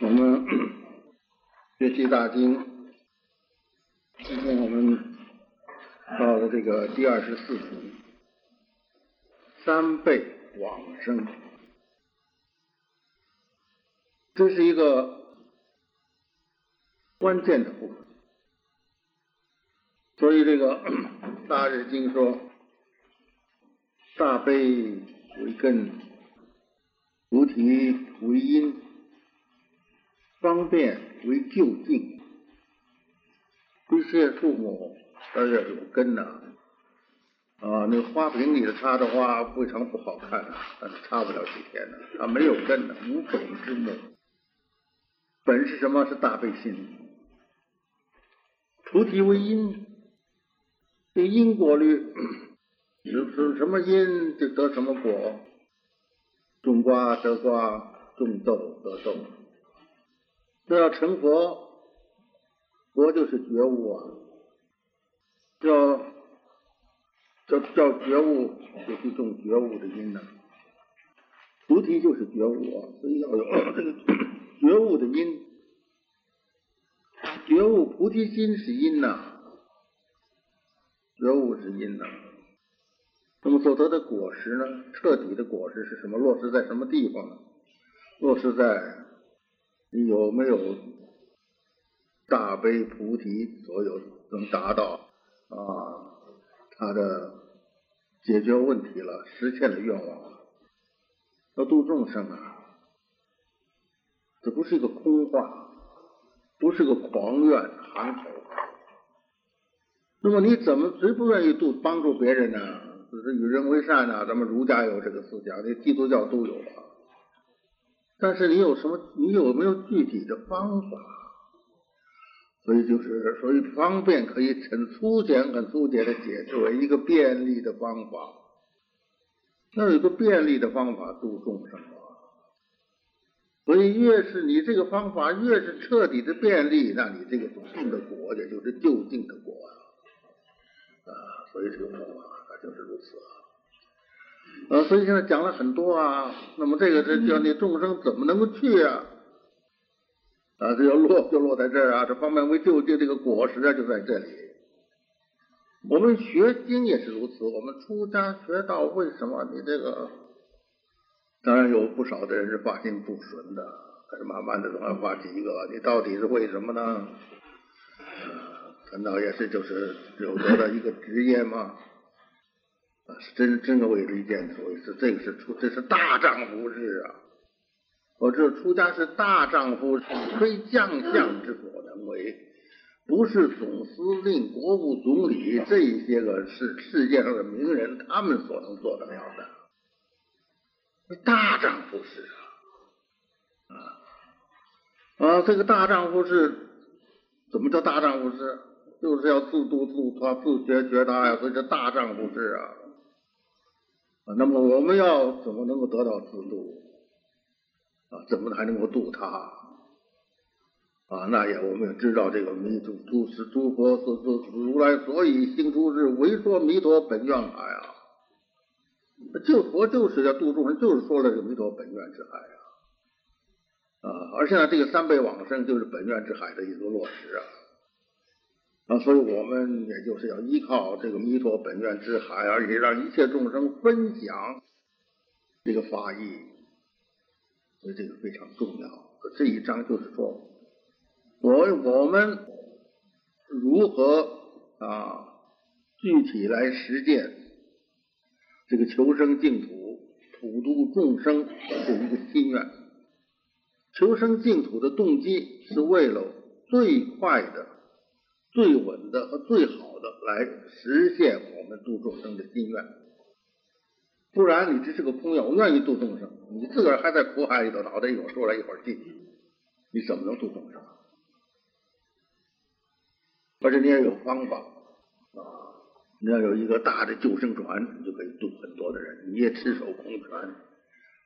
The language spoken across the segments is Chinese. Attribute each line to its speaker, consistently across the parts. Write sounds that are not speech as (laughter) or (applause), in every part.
Speaker 1: 我们 (coughs) 学习大经，今天我们到了这个第二十四题，三倍往生，这是一个关键的部分。所以这个 (coughs)《大日经》说：“大悲为根，菩提为因。”方便为就近，这些树木它要有根呐，啊，那花瓶里的插的花非常不好看啊，但是插不了几天呢，它没有根的，无本之木。本是什么？是大悲心。菩提为因，这因果律 (clears throat) 是是什么因就得什么果，种瓜得瓜，种豆得豆。这要成佛，佛就是觉悟啊！叫叫叫觉悟，就去种觉悟的因呢。菩提就是觉悟啊，所以要有这个觉悟的因。觉悟菩提心是因呐，觉悟是因呐。那么所得的果实呢？彻底的果实是什么？落实在什么地方呢？落实在。你有没有大悲菩提？所有能达到啊，他的解决问题了，实现了愿望了，要度众生啊！这不是一个空话，不是个狂愿喊口。那么你怎么谁不愿意度帮助别人呢？就是与人为善呢？咱们儒家有这个思想，那基督教都有啊。但是你有什么？你有没有具体的方法？所以就是，所以方便可以很粗简、很粗简的解释为一个便利的方法。那有个便利的方法度众生啊。所以越是你这个方法越是彻底的便利，那你这个定的果也就是就近的果啊。啊，所以这个方法它就是如此啊。呃，所以现在讲了很多啊，那么这个这叫你众生怎么能够去啊？啊，这要落就落在这儿啊，这方便为救济这个果实啊就在这里。我们学经也是如此，我们出家学道为什么你这个？当然有不少的人是发心不纯的，可是慢慢的总要发起一个，你到底是为什么呢？难道也是就是有得的一个职业吗？啊，是真真个为一件所谓是这个是出这是大丈夫事啊！我这出家是大丈夫，非将相之所能为，不是总司令、国务总理这些个是世界上的名人他们所能做得了的。大丈夫事啊！啊啊，这个大丈夫是怎么叫大丈夫事？就是要自度自夸，自觉觉他呀，所以这大丈夫事啊！啊，那么我们要怎么能够得到自度？啊，怎么还能够度他？啊，那也我们也知道这个弥陀诸是诸佛所所如来所以行出世，为说弥陀本愿海啊。救佛就是要度众生，就是说了这个弥陀本愿之海啊。啊，而现在这个三倍往生就是本愿之海的一个落实啊。啊，所以我们也就是要依靠这个弥陀本愿之海，而且让一切众生分享这个法义，所以这个非常重要。这一章就是说，我我们如何啊具体来实践这个求生净土、普度众生这一个心愿。求生净土的动机是为了最快的。最稳的和最好的来实现我们度众生的心愿，不然你只是个空愿。我愿意度众生，你自个儿还在苦海里头，脑袋一会儿出来一会儿进去，你怎么能度众生？而且你也有方法啊，你要有一个大的救生船，你就可以渡很多的人。你也赤手空拳，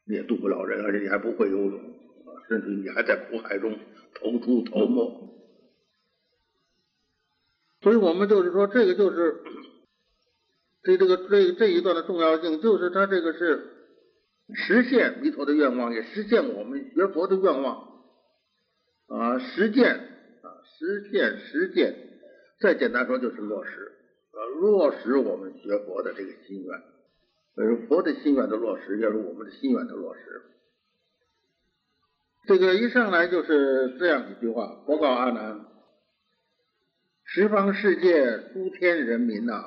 Speaker 1: 你也渡不了人，而且你还不会游泳啊，甚至你还在苦海中投出头没。所以我们就是说，这个就是这这个这这一段的重要性，就是它这个是实现弥陀的愿望，也实现我们学佛的愿望。啊，实践啊，实践实践，再简单说就是落实啊，落实我们学佛的这个心愿，呃，佛的心愿的落实，也是我们的心愿的落实。这个一上来就是这样一句话：佛告阿难，十方世界诸天人民呐，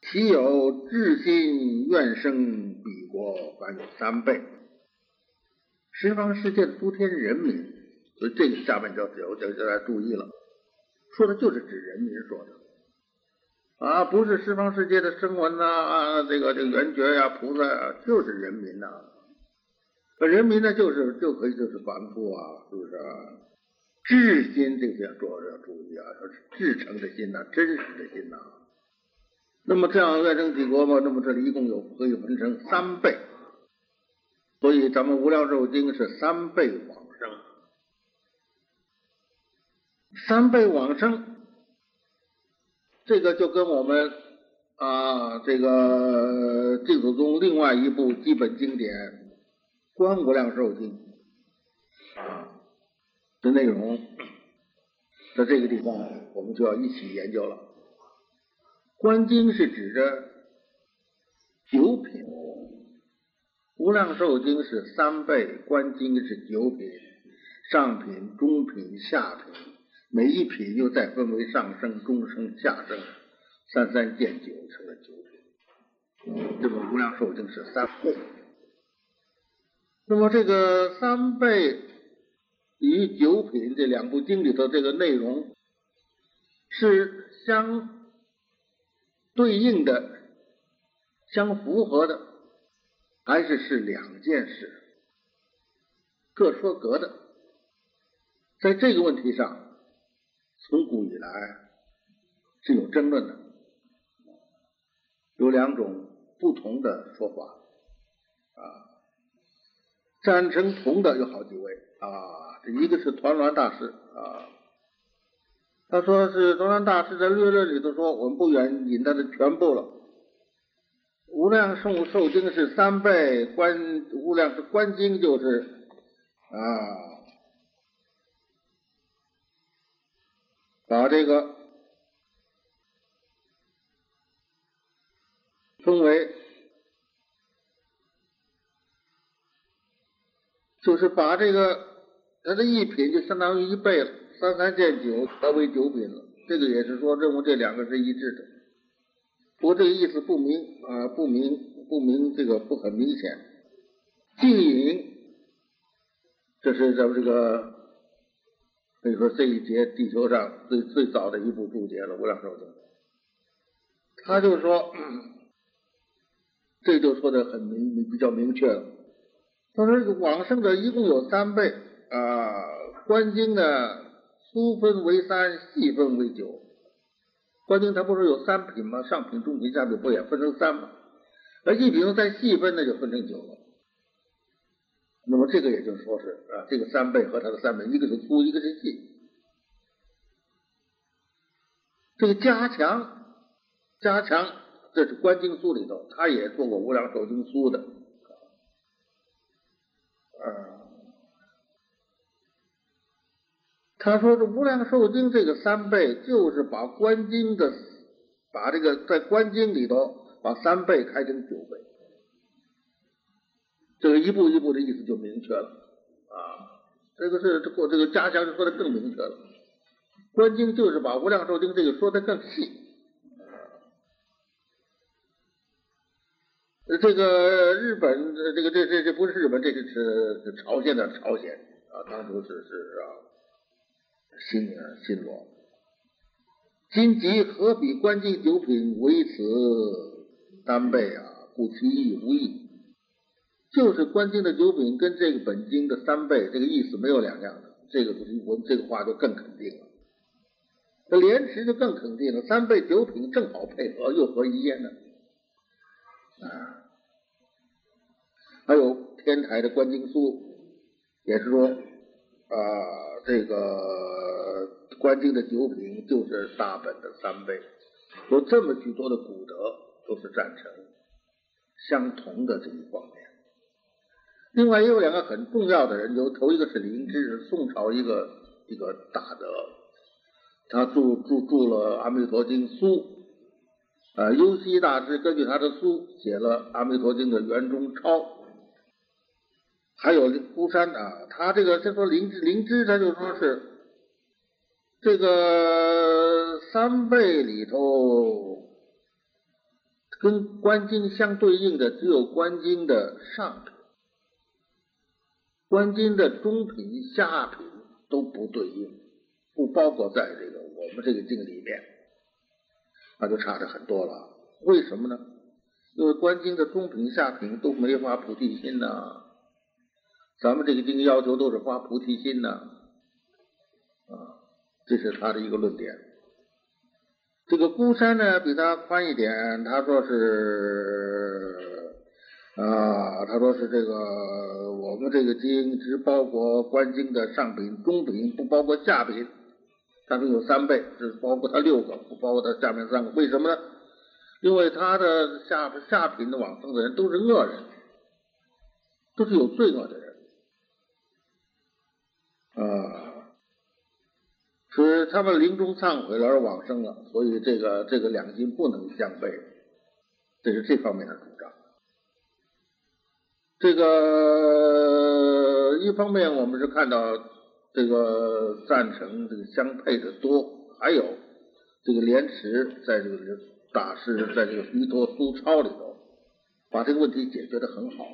Speaker 1: 岂有至心愿生彼国，凡有三倍。十方世界的诸天人民，所以这个下面就要就就要注意了，说的就是指人民说的啊，不是十方世界的声闻呐啊，这个这个圆觉呀、菩萨啊，就是人民呐。那人民呢，就是就可以就是凡夫啊，是不是啊？至心这个要做要注意啊，说是至诚的心呐，真实的心呐。那么这样愿成帝国嘛，那么这里一共有可以分成三倍。所以咱们无量寿经是三倍往生，三倍往生，这个就跟我们啊这个净土宗另外一部基本经典《观无量寿经》啊的内容，在这个地方我们就要一起研究了。观经是指着九品。无量寿经是三倍，观经是九品，上品、中品、下品，每一品又再分为上生、中生、下生，三三见九成了九品。这么无量寿经是三倍。那么这个三倍与九品这两部经里头这个内容是相对应的、相符合的。还是是两件事，各说各的。在这个问题上，从古以来是有争论的，有两种不同的说法啊。赞成同的有好几位啊，这一个是团栾大师啊，他说是团栾大师在略略里头说，我们不远引他的全部了。无量寿寿经是三倍，观无量是观经就是啊，把这个分为，就是把这个它的一品就相当于一倍了，三三见九，合为九品了。这个也是说认为这两个是一致的。不过这个意思不明啊，不明不明，这个不很明显。静隐，这是咱们这个可以说这一节地球上最最早的一部注解了《无量寿经》。他就说，这就说的很明，比较明确了。他说往生者一共有三辈啊，观经呢粗分为三，细分为九。观经它不是有三品吗？上品、中品、下品，不也分成三吗？而一品再细分，那就分成九了。那么这个也就说是啊，这个三倍和它的三倍，一个是粗，一个是细。这个加强，加强，这是观经书里头，他也做过无量寿经书的。啊，他说这无量寿经这个三倍，就是把观经的，把这个在观经里头把三倍开成九倍，这个一步一步的意思就明确了啊。这个是这个这个加强就说的更明确了，观经就是把无量寿经这个说的更细。这个日本这个这这这不是日本，这是是朝鲜的朝鲜啊，当初是是啊。心啊，心罗。今即何比观经九品为此单倍啊？故其义无异。就是观经的九品跟这个本经的三倍，这个意思没有两样的。这个我这个话就更肯定了。这莲池就更肯定了，三倍九品正好配合，又合一焉呢。啊，还有天台的观经书，也是说啊，这个。观经的九品就是大本的三倍，有这么许多的古德都是赞成相同的这一方面。另外也有两个很重要的人，有头一个是林芝，宋朝一个一个大德，他著著著了《阿弥陀经》书。啊，优西大师根据他的书写了《阿弥陀经》的圆中抄，还有孤山啊，他这个他说灵芝灵芝，他就说是这个三辈里头跟观经相对应的只有观经的上品，观经的中品、下品都不对应，不包括在这个我们这个经里面。那就差着很多了，为什么呢？因为观经的中品下品都没发菩提心呐，咱们这个经要求都是发菩提心呐，这是他的一个论点。这个孤山呢比他宽一点，他说是啊，他说是这个我们这个经只包括观经的上品、中品，不包括下品。他说有三倍，是包括他六个，不包括他下面三个。为什么呢？因为他的下下品的往生的人都是恶人，都是有罪恶的人啊，是他们临终忏悔而往生了，所以这个这个两经不能相悖，这是这方面的主张。这个一方面我们是看到。这个赞成这个相配的多，还有这个莲池在这个大师在这个弥陀书抄里头，把这个问题解决的很好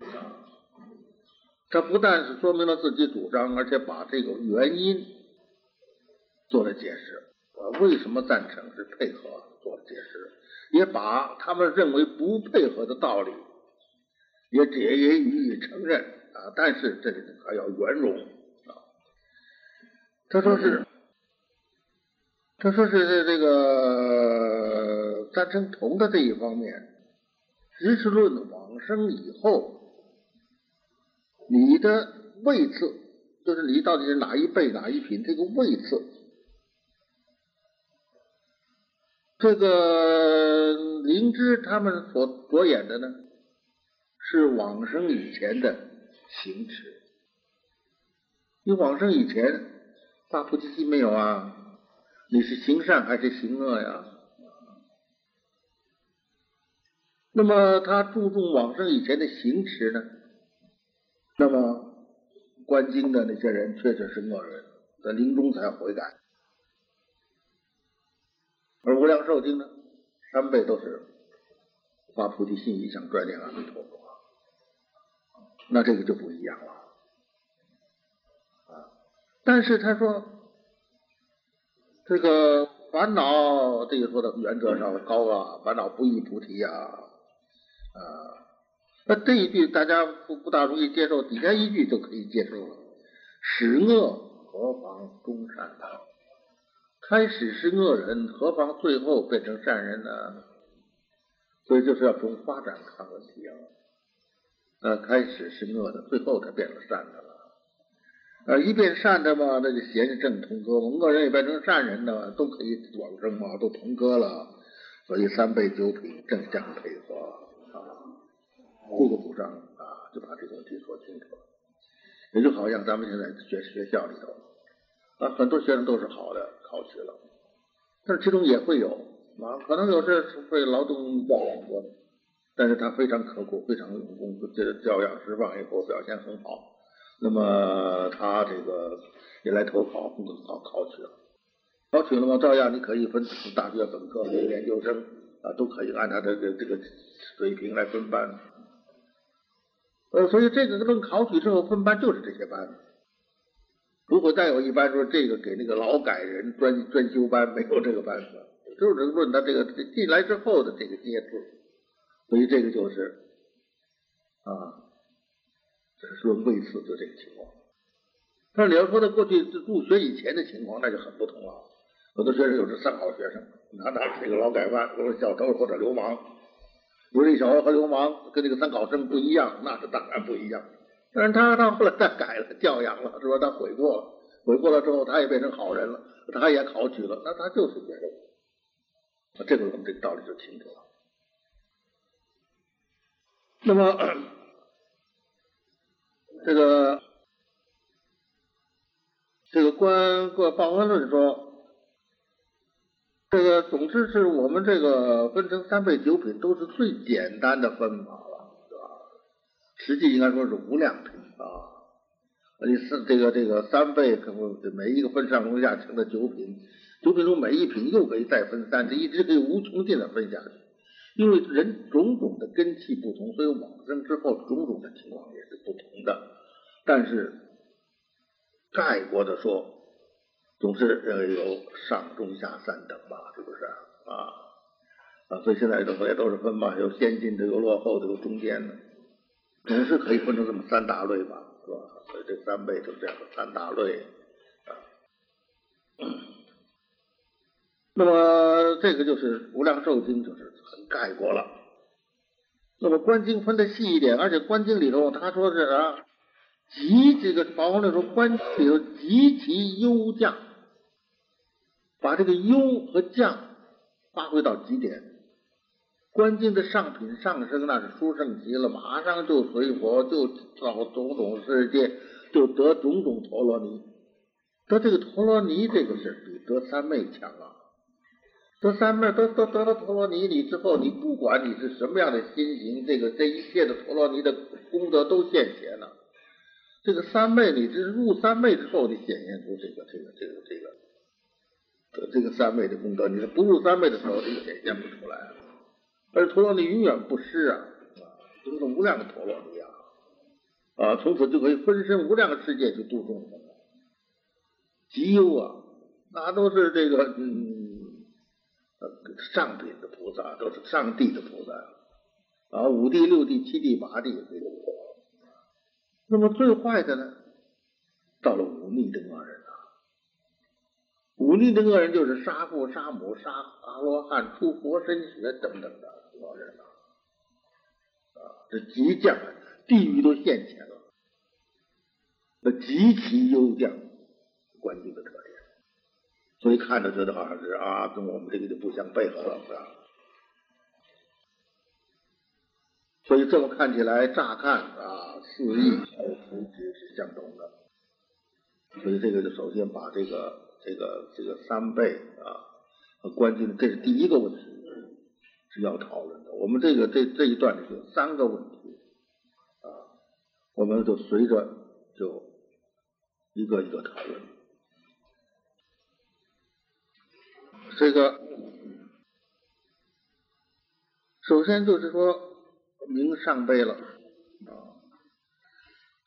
Speaker 1: 啊。他不但是说明了自己主张，而且把这个原因做了解释，我为什么赞成是配合做了解释，也把他们认为不配合的道理也也也予以承认啊。但是这里还要圆融啊。他说是，他说是这个赞成同的这一方面，只是论往生以后，你的位次，就是你到底是哪一辈哪一品，这个位次，这个灵芝他们所着眼的呢，是往生以前的行持，你往生以前。发菩提心没有啊？你是行善还是行恶呀？那么他注重往生以前的行持呢？那么观经的那些人确实是恶人，在临终才悔改。而无量寿经呢，三辈都是发菩提心，一向专念阿弥陀佛，那这个就不一样了。啊但是他说，这个烦恼，这个说的原则上高啊，烦恼不易菩提呀，啊，那这一句大家不不大容易接受，底下一句就可以接受了。始恶何妨中善？开始是恶人，何妨最后变成善人呢？所以就是要从发展看问题啊。呃，开始是恶的，最后他变成善的了。呃，一变善的嘛，那就邪正同歌嘛；恶人也变成善人的，都可以往生嘛，都同歌了。所以三杯九品正相配合啊，互不主张啊，就把这个问题说清楚了。也就好像咱们现在学学校里头啊，很多学生都是好的，考取了，但是其中也会有啊，可能有是被劳动教养过的，但是他非常刻苦，非常用功，这教养释放以后表现很好。那么他这个也来投考，考考取了，考取了嘛，照样你可以分大学本科、研究生啊，都可以按他的这这个水平来分班。呃，所以这个论考取之后分班就是这些班，如果再有一班说这个给那个劳改人专专修班，没有这个班子，就是论他这个进来之后的这个阶次，所以这个就是啊。这是论位次就这个情况，但是你要说他过去入学以前的情况，那就很不同了。有的学生有这三好学生，拿拿这个劳改班，或者小偷或者流氓，不是小偷和流氓跟这个三好生不一样，那是当然不一样。但是他他后来他改了教养了，是吧？他悔过了，悔过了之后，他也变成好人了，他也考取了，那他就是接受。这个我们这个道理就清楚了。那么。这个这个关个报恩论说，这个总之是我们这个分成三倍九品都是最简单的分法了，实际应该说是无量品啊。你是这个这个三倍，可不每一个分上中下乘的九品，九品中每一品又可以再分三，这一直可以无穷尽的分下去。因为人种种的根气不同，所以往生之后种种的情况也是不同的。但是概括的说，总是呃有上中下三等吧，是不是啊？啊，所以现在都也都是分嘛，有先进的，有落后的，有中间的，总是可以分成这么三大类吧，是吧？所以这三辈就这样的三大类啊。那么这个就是《无量寿经》，就是很概括了。那么《观经》分的细一点，而且《观经》里头他说是啊，极这个《宝华论》说《观经》里头极其优降，把这个优和降发挥到极点。《观经》的上品上升那是殊胜极了，马上就随佛，就到种种世界，就得种种陀罗尼。得这个陀罗尼，这个是比得三昧强啊。得三昧，得得得了陀罗尼，你之后，你不管你是什么样的心情，这个这一切的陀罗尼的功德都现前了。这个三昧，你这入三昧之后，你显现出这个这个这个这个这个三昧的功德。你是不入三昧的时候，你显现不出来了。而陀罗尼永远不失啊，就是无量的陀罗尼啊，啊，从此就可以分身无量的世界去度众生，极优啊，那都是这个嗯。上品的菩萨都是上帝的菩萨啊，五帝、六帝、七帝、八帝这种。那么最坏的呢，到了五逆的恶人啊，五逆的恶人就是杀父、杀母、杀阿罗汉、出佛身血等等的恶人啊，啊，这极降，地狱都现前了，那极其优降，观境的特点。所以看着觉得好像是啊，跟我们这个就不相配合了，是吧？所以这么看起来，乍看啊，四亿和福值是相同的。所以这个就首先把这个这个这个三倍啊和关键，这是第一个问题是要讨论的。我们这个这这一段有三个问题啊，我们就随着就一个一个讨论。这个首先就是说明上辈了啊，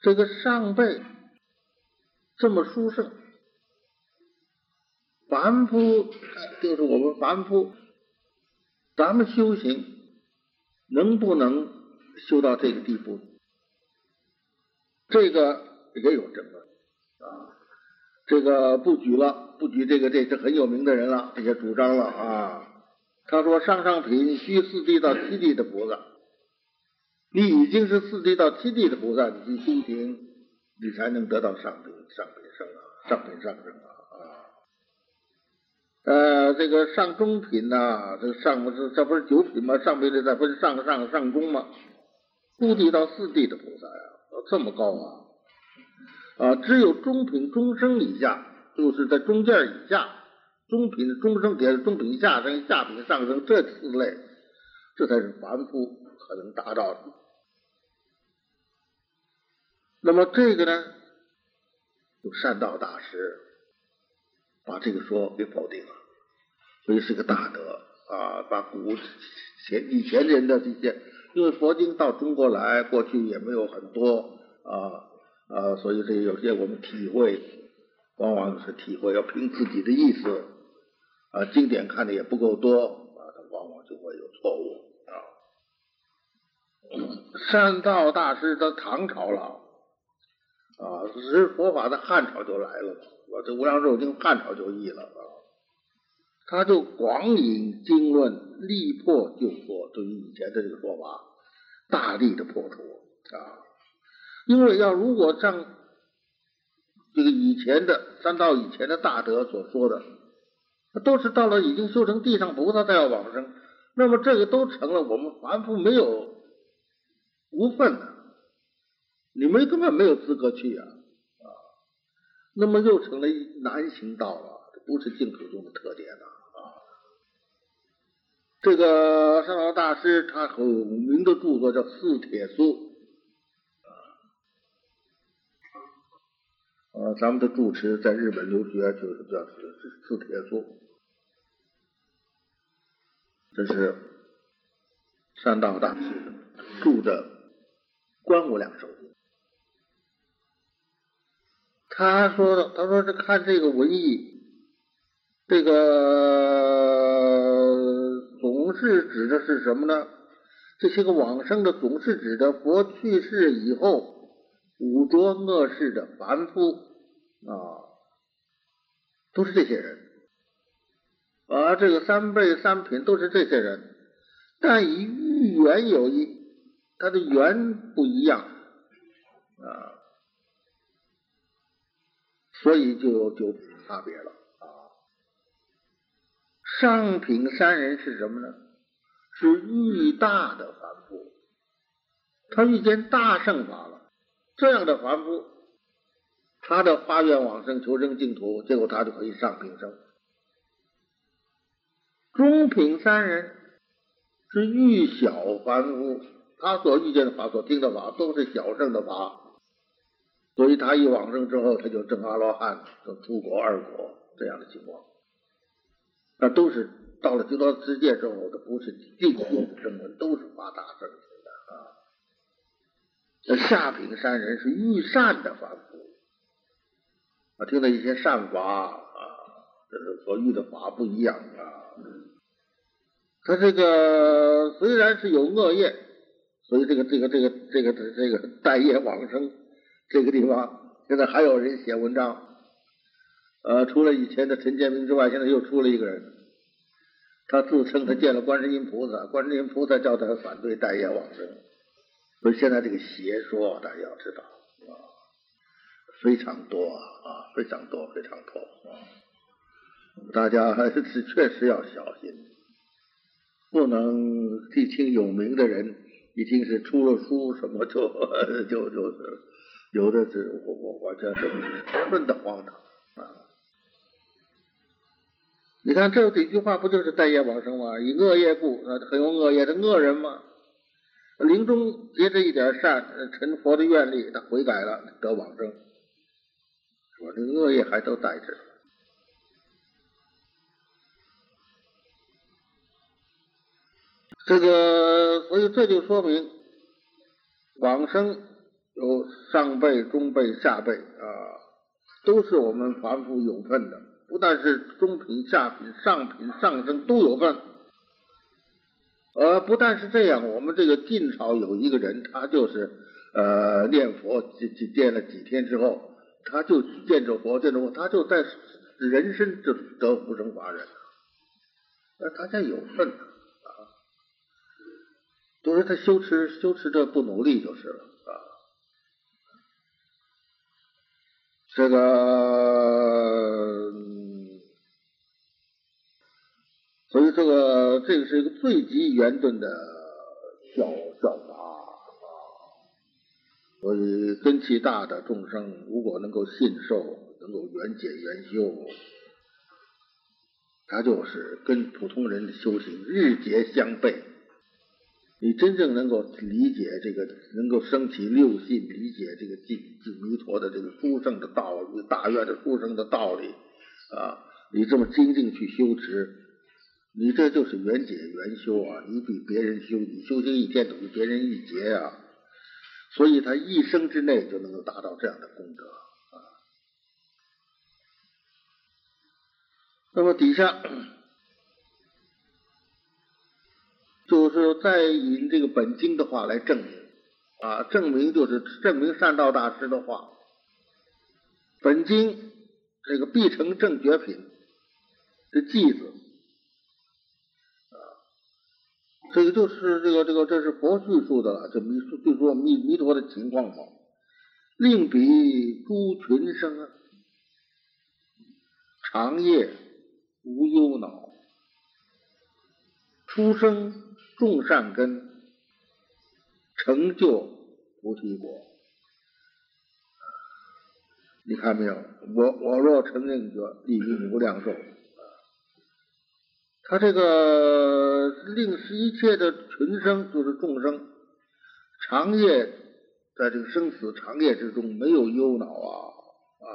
Speaker 1: 这个上辈这么殊胜，凡夫就是我们凡夫，咱们修行能不能修到这个地步？这个也有争论啊。这个不举了，不举这个，这是很有名的人了，这些主张了啊。他说上上品需四地到七地的菩萨，你已经是四地到七地的菩萨，你去修行，你才能得到上品上品上啊，上品上升啊。呃，这个上中品呐，这上这这不是九品吗？上品的再分上上上中吗？初地到四地的菩萨呀，这么高啊。啊，只有中品中生以下，就是在中间以下，中品中生点中品下生，下品上升这四类，这才是凡夫可能达到的。那么这个呢，有善道大师把这个说给否定了，所以是个大德啊，把古前以前人的这些，因为佛经到中国来，过去也没有很多啊。啊，所以这有些我们体会，往往是体会要凭自己的意思，啊，经典看的也不够多，啊，往往就会有错误啊。(coughs) 善道大师在唐朝了，啊，只是佛法在汉朝就来了，我这无量寿经汉朝就译了啊，他就广引经论，力破就破，对于以前的这个说法，大力的破除啊。因为要如果像这个以前的三道以前的大德所说的，都是到了已经修成地上菩萨再要往生，那么这个都成了我们凡夫没有无份的你们根本没有资格去啊！那么又成了难行道了，这不是净土宗的特点了啊！这个上道大师他很有名的著作叫《四帖书》啊，咱们的住持在日本留学就是叫《四四帖书》，这是山道大师住的《观无量寿他说的，他说是看这个文艺，这个总是指的是什么呢？这些个往生的总是指的佛去世以后五浊恶世的凡夫啊，都是这些人，而这个三辈三品都是这些人，但与遇缘有异，它的缘不一样啊。所以就有就差别了啊！上品三人是什么呢？是遇大的凡夫，他遇见大圣法了，这样的凡夫，他的发愿往生求生净土，结果他就可以上品生。中品三人是遇小凡夫，他所遇见的法、所听的法都是小圣的法。所以他一往生之后，他就证阿罗汉，就出国二国这样的情况。那都是到了极乐世界之后，他不是地国生闻，都是发大圣的啊。那下品善人是御善的凡夫，啊，听到一些善法啊，这是所遇的法不一样啊。他这个虽然是有恶业，所以这个这个这个这个这个待业往生。这个地方。现在还有人写文章，呃，除了以前的陈建明之外，现在又出了一个人，他自称他见了观世音菩萨，观世音菩萨叫他反对待业往生，所以现在这个邪说大家要知道啊，非常多啊，非常多，非常多啊，大家还是确实要小心，不能一听有名的人，一听是出了书什么就 (laughs) 就就是。有的是我我我这是十分的荒唐啊！你看这几句话不就是待业往生吗？以恶业故，那很有恶业的恶人嘛。临终结着一点善，成佛的愿力，他悔改了得往生，说这个恶业还都在这。这个，所以这就说明往生。有上辈、中辈、下辈啊，都是我们凡夫有份的。不但是中品、下品、上品、上生都有份。呃，不但是这样，我们这个晋朝有一个人，他就是呃念佛，几几念了几天之后，他就见着佛，见着佛，他就在人身就得福生法人。那大家有份啊，都是他修持修持着不努力就是了。这个，所以这个这个是一个最极圆顿的效效法啊。所以根气大的众生，如果能够信受，能够圆解圆修，他就是跟普通人的修行日节相悖。你真正能够理解这个，能够升起六信，理解这个净净弥陀的这个殊胜的道理，大愿的殊胜的道理啊！你这么精进去修持，你这就是缘解缘修啊！你比别人修，你修行一天等于别人一劫啊！所以他一生之内就能够达到这样的功德啊！那么底下。就是再引这个本经的话来证明啊，证明就是证明善道大师的话，本经这个必成正觉品的偈子啊，这个就是这个这个这是佛叙述的了，这弥就说弥弥陀的情况嘛，令彼诸群生长夜无忧恼，出生。种善根，成就菩提果。你看没有？我我若成正觉，利益无量寿。他这个令是一切的群生，就是众生，长夜在这个生死长夜之中没有忧恼啊啊！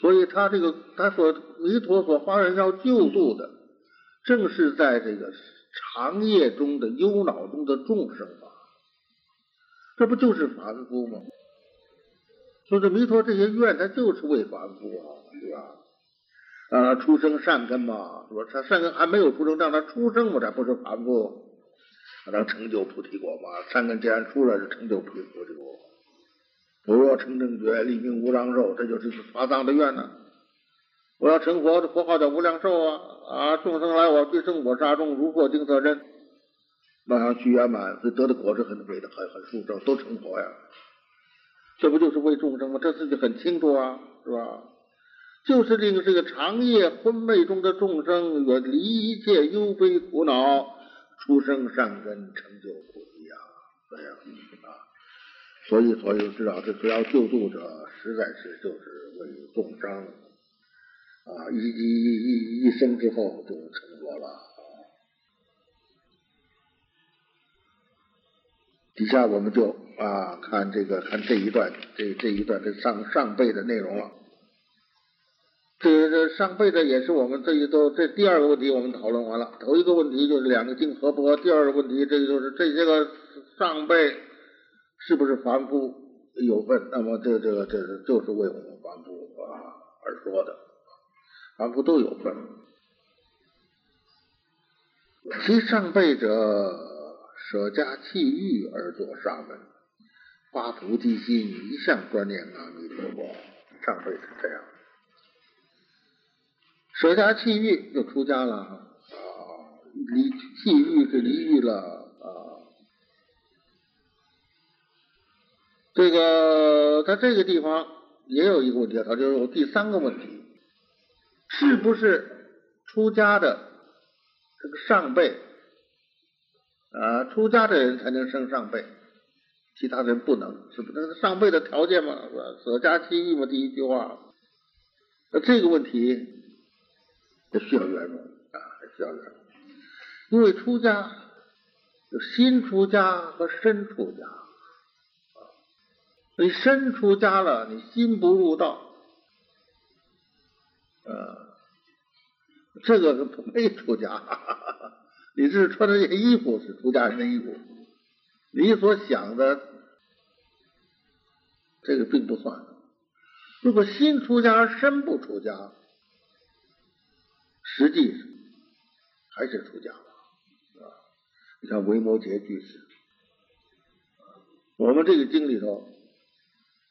Speaker 1: 所以他这个他所弥陀所发人要救度的，正是在这个长夜中的忧恼中的众生啊！这不就是凡夫吗？说这弥陀这些愿，他就是为凡夫啊，对吧？啊，出生善根嘛，是吧？他善根还没有出生，让他出生嘛，才不是凡夫，他能成就菩提果嘛。善根既然出来，就成就菩提果。我若成正觉，立命无量寿，这就是发藏的愿呢。我要成佛，这佛号叫无量寿啊！啊，众生来我必生我杀中，如获定色真，那样须圆满，所以得的果是很美的，很很殊胜，都成佛呀。这不就是为众生吗？这自己很清楚啊，是吧？就是令这个长夜昏昧中的众生远离一切忧悲苦恼，出生善根，成就菩提啊！这样啊，所以所以知道，这主要救度者，实在是就是为众生啊，一一一一一生之后就成佛了。底下我们就啊看这个看这一段这这一段这上上辈的内容了。这这上辈的也是我们这一周这第二个问题我们讨论完了。头一个问题就是两个经合不合，第二个问题这就是这些个上辈是不是凡夫有份？那么这这个这是就是为我们凡夫啊而说的，凡夫都有份。其上辈者舍家弃欲而作沙门，发菩提心，一向专念阿弥陀佛。上辈是这样。舍家弃欲就出家了啊，离弃欲是离欲了啊。这个他这个地方也有一个问题，他就有第三个问题，是不是出家的这个上辈啊，出家的人才能升上辈，其他人不能，是不？那是上辈的条件嘛，是吧？舍家弃欲嘛，第一句话，那这个问题。这需要圆融啊，需要圆融。因为出家有心出家和身出家啊。你身出家了，你心不入道，呃，这个没出家。你这是穿的这件衣服是出家人的衣服，你所想的这个并不算。如果心出家而身不出家。实际还是出家了，啊！你看维摩诘居士，我们这个经里头，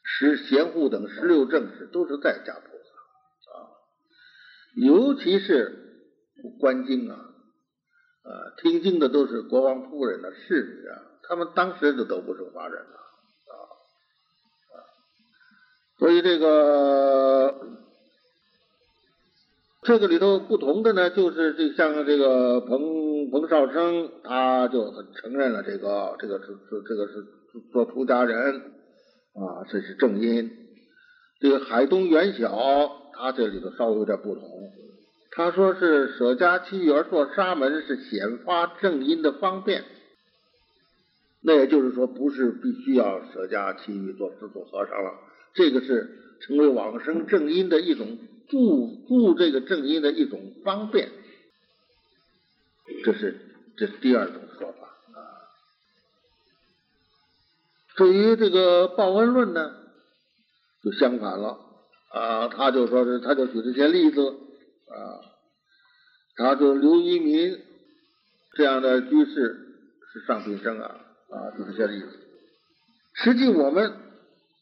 Speaker 1: 十贤护等十六正士都是在家菩萨啊，尤其是观经啊，啊，听经的都是国王夫人的侍女啊，他们当时就都不是华人了啊啊，所以这个。这个里头不同的呢，就是这像这个彭彭绍生，他就承认了这个这个是是这个是做出家人啊，这是正因。这个海东元晓，他这里头稍微有点不同，他说是舍家弃欲而做沙门是显发正因的方便，那也就是说不是必须要舍家弃欲做做做和尚了，这个是成为往生正因的一种。助助这个正因的一种方便，这是这是第二种说法啊。至于这个报恩论呢，就相反了啊。他就说是，他就举这些例子啊，他就刘一民这样的居士是上品生啊啊，就是这些例子。实际我们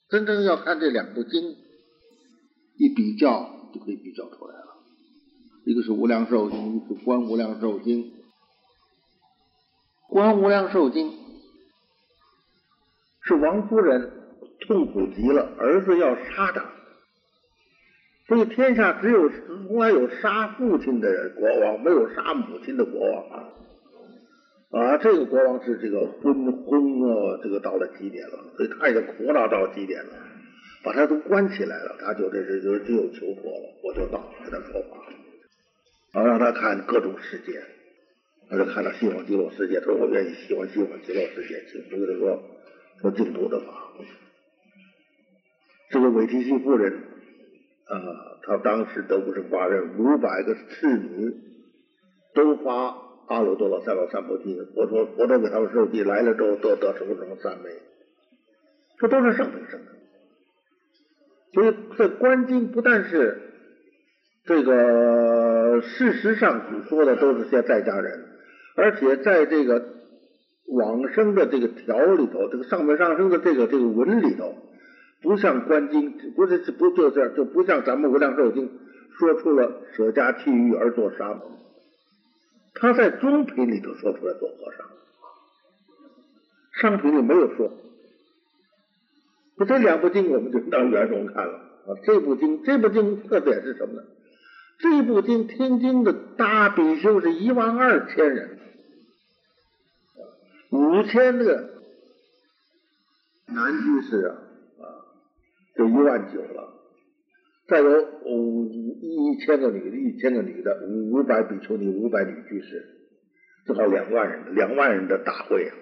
Speaker 1: 真正要看这两部经一比较。就可以比较出来了。一个是《无量寿经》，一个是《观无量寿经》。《观无量寿经》是王夫人痛苦极了，儿子要杀他，所以天下只有从来有杀父亲的人国王，没有杀母亲的国王啊！啊，这个国王是这个昏昏啊，这个到了极点了，所以他也苦恼到极点了。把他都关起来了，他就这这就只有求佛了，我就到给他说法，然后让他看各种世界，他就看到西方极乐世界，他说我愿意喜欢西方极乐世界，请佛给他说说净土的法。这个韦提西夫人啊，他当时得不成法人，五百个侍女都发阿耨多罗三藐三菩提，我说我都给他们受记，来了之后都得什么什么三昧，这都是上品生的。所以这观经不但是这个事实上所说的都是些在家人，而且在这个往生的这个条里头，这个上面上升的这个这个文里头，不像观经，不是不就这就不像咱们无量寿经说出了舍家弃欲而做沙门，他在中品里头说出来做和尚，上品里没有说。那这两部经我们就当圆融看了啊。这部经，这部经特点是什么呢？这部经听经的大比丘是一万二千人，五千个男居士啊，就一万九了。再有五一千个女的，一千个女的，五五百比丘尼，五百女居士，正好两万人，两万人的大会啊。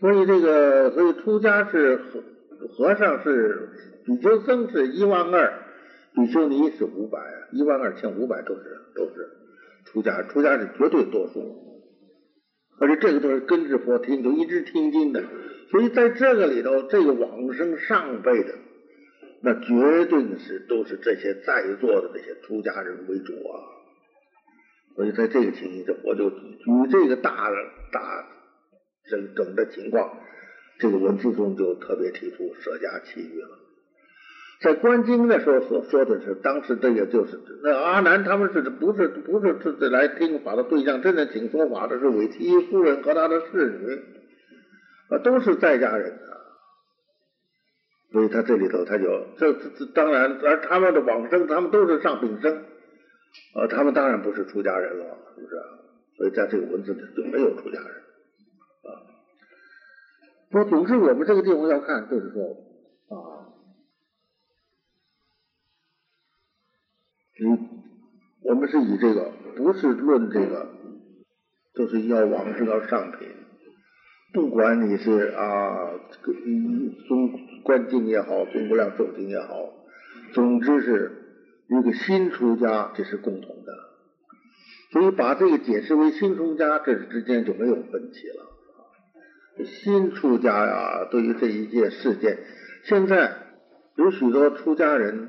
Speaker 1: 所以这个，所以出家是和和尚是比丘僧是一万二，比丘尼是五百，一万二千五百都是都是出家，出家是绝对多数，而且这个都是跟着佛听，就一直听经的。所以在这个里头，这个往生上辈的，那绝对是都是这些在座的这些出家人为主啊。所以在这个情形下，我就举这个大大。整整的情况，这个文字中就特别提出舍家弃欲了。在观经的时候所说的是，当时这个就是那阿难他们是不是不是是来听法的对象？真的听说法的是韦提夫人和他的侍女啊，都是在家人啊。所以他这里头他就这这这当然，而他们的往生，他们都是上品生啊，他们当然不是出家人了，是不是？所以在这个文字里就没有出家人。啊说，总之我们这个地方要看，就是说你我们是以这个，不是论这个，就是要往生要上品，不管你是啊，中观经也好，中无量寿经也好，总之是一个新出家，这是共同的，所以把这个解释为新出家，这之间就没有分歧了。新出家呀，对于这一件事件，现在有许多出家人，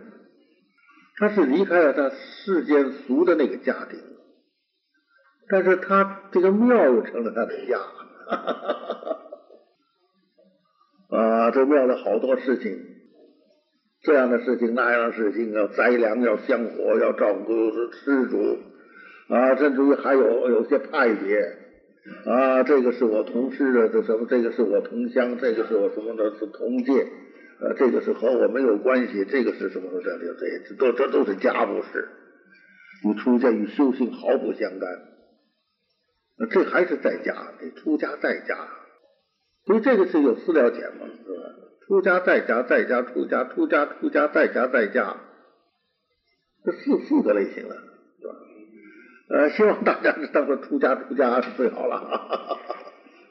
Speaker 1: 他是离开了他世间俗的那个家庭，但是他这个庙又成了他的家，(laughs) 啊，这庙里好多事情，这样的事情那样的事情，要灾粮，要香火，要照顾施主，啊，甚至于还有有些派别。啊，这个是我同事的，这什么？这个是我同乡，这个是我什么的？是同届，呃，这个是和我没有关系，这个是什么什么？这这这都这都是家务事，与出家与修行毫不相干。那这还是在家，得出家在家，所以这个是有私了解嘛，是吧？出家在家，在家出家，出家出家，在家在家，这四四个类型了。呃，希望大家当做出家出家是最好了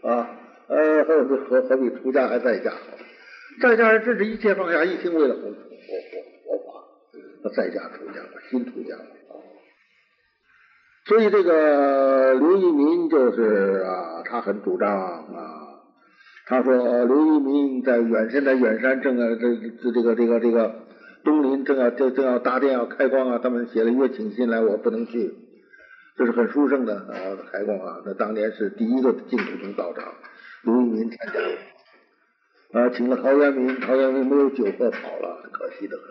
Speaker 1: 啊，呃，何何何必出家还在家？在家人这是一切放下，一心为了佛佛佛佛法，那在家出家了，新出家了。所以这个刘一民就是啊，他很主张啊，他说刘一民在远现在远山正啊这这这个这个这个东林正要正正要大殿要开光啊，他们写了约请信来，我不能去。这是很殊胜的啊，开光啊！那当年是第一个净土宗道场，刘一民参加了啊，请了陶渊明，陶渊明没有酒喝跑了，可惜的很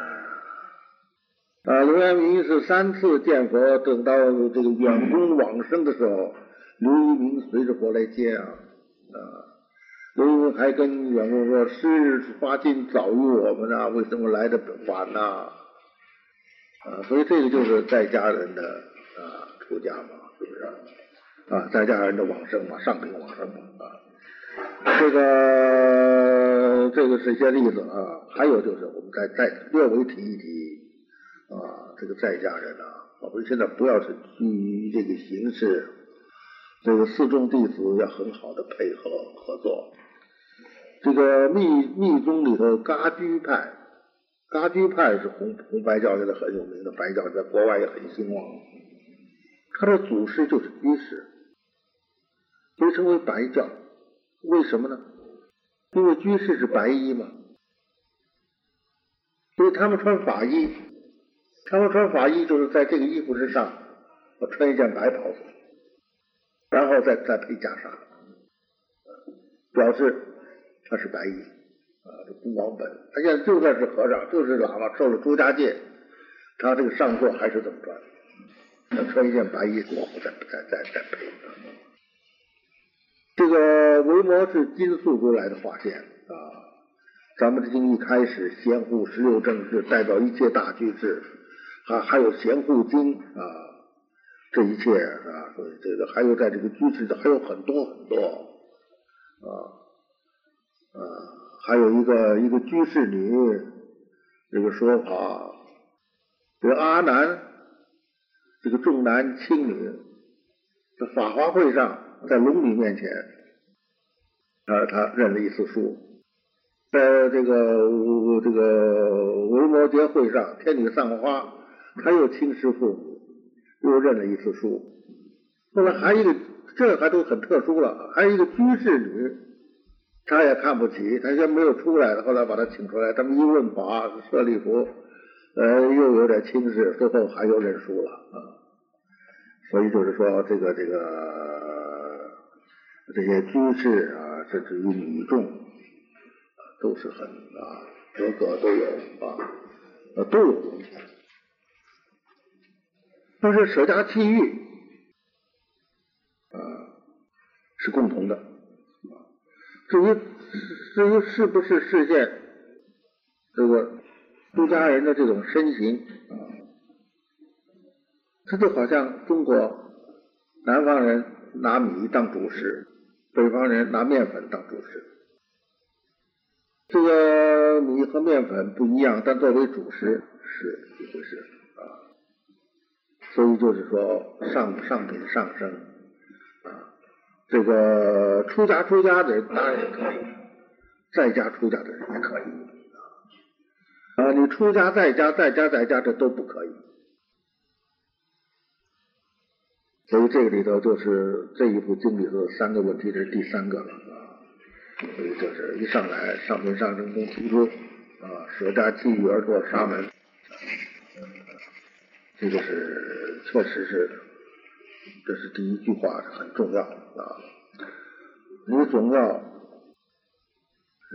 Speaker 1: 啊！啊，刘渊明是三次见佛，等到这个远公往生的时候，刘一明随着佛来接啊啊！刘一明还跟远公说：“时日发尽早于我们啊，为什么来的晚呢？”啊，所以这个就是在家人的啊出家嘛，是不是啊？在家人的往生嘛，上品往生嘛啊。这个这个是一些例子啊，还有就是我们再再略微提一提啊，这个在家人啊，我们现在不要是基于这个形式，这个四众弟子要很好的配合合作。这个密密宗里头，噶居派，噶居派是红红白教现在很有名的白教，在国外也很兴旺。他的祖师就是居士，被称为白教。为什么呢？因为居士是白衣嘛，所以他们穿法衣，他们穿法衣就是在这个衣服之上，我穿一件白袍子，然后再再配袈裟，表示。他是白衣啊，这不忘本。他现在就算是和尚，就是喇嘛，受了朱家戒，他这个上座还是这么穿，他穿一件白衣服，再再再再配。这个维摩是金素如来的化现啊。咱们这经一开始，贤护十六正士，代表一切大居士，还还有贤护经啊，这一切啊，所以这个还有在这个居士的还有很多很多啊。啊，还有一个一个居士女这个说法，这个阿难，这个重男轻女，在法华会上，在龙女面前，啊，他认了一次书，在这个这个维摩诘会上，天女散花，他又轻视父母，又认了一次书。后来还一个，这还都很特殊了，还有一个居士女。他也看不起，他先没有出来，后来把他请出来，他们一问法，舍利弗，呃，又有点轻视，最后还又认输了啊。所以就是说，这个这个这些居士啊，甚至于女众，都是很啊，各个都有啊，都有东西。但是舍家弃欲啊，是共同的。至于至于是不是实现这个出家人的这种身形啊，他就好像中国南方人拿米当主食，北方人拿面粉当主食。这个米和面粉不一样，但作为主食是一回事啊。所以就是说上上品上升。啊这个出家出家的人当然也可以，在家出家的人也可以啊啊。你出家在家，在家在家，这都不可以。所以这个里头就是这一部经里头三个问题，这是第三个了啊。所以就是一上来上品上升中提出啊，舍家弃欲而做沙门，这个是确实是。这是第一句话，是很重要啊！你总要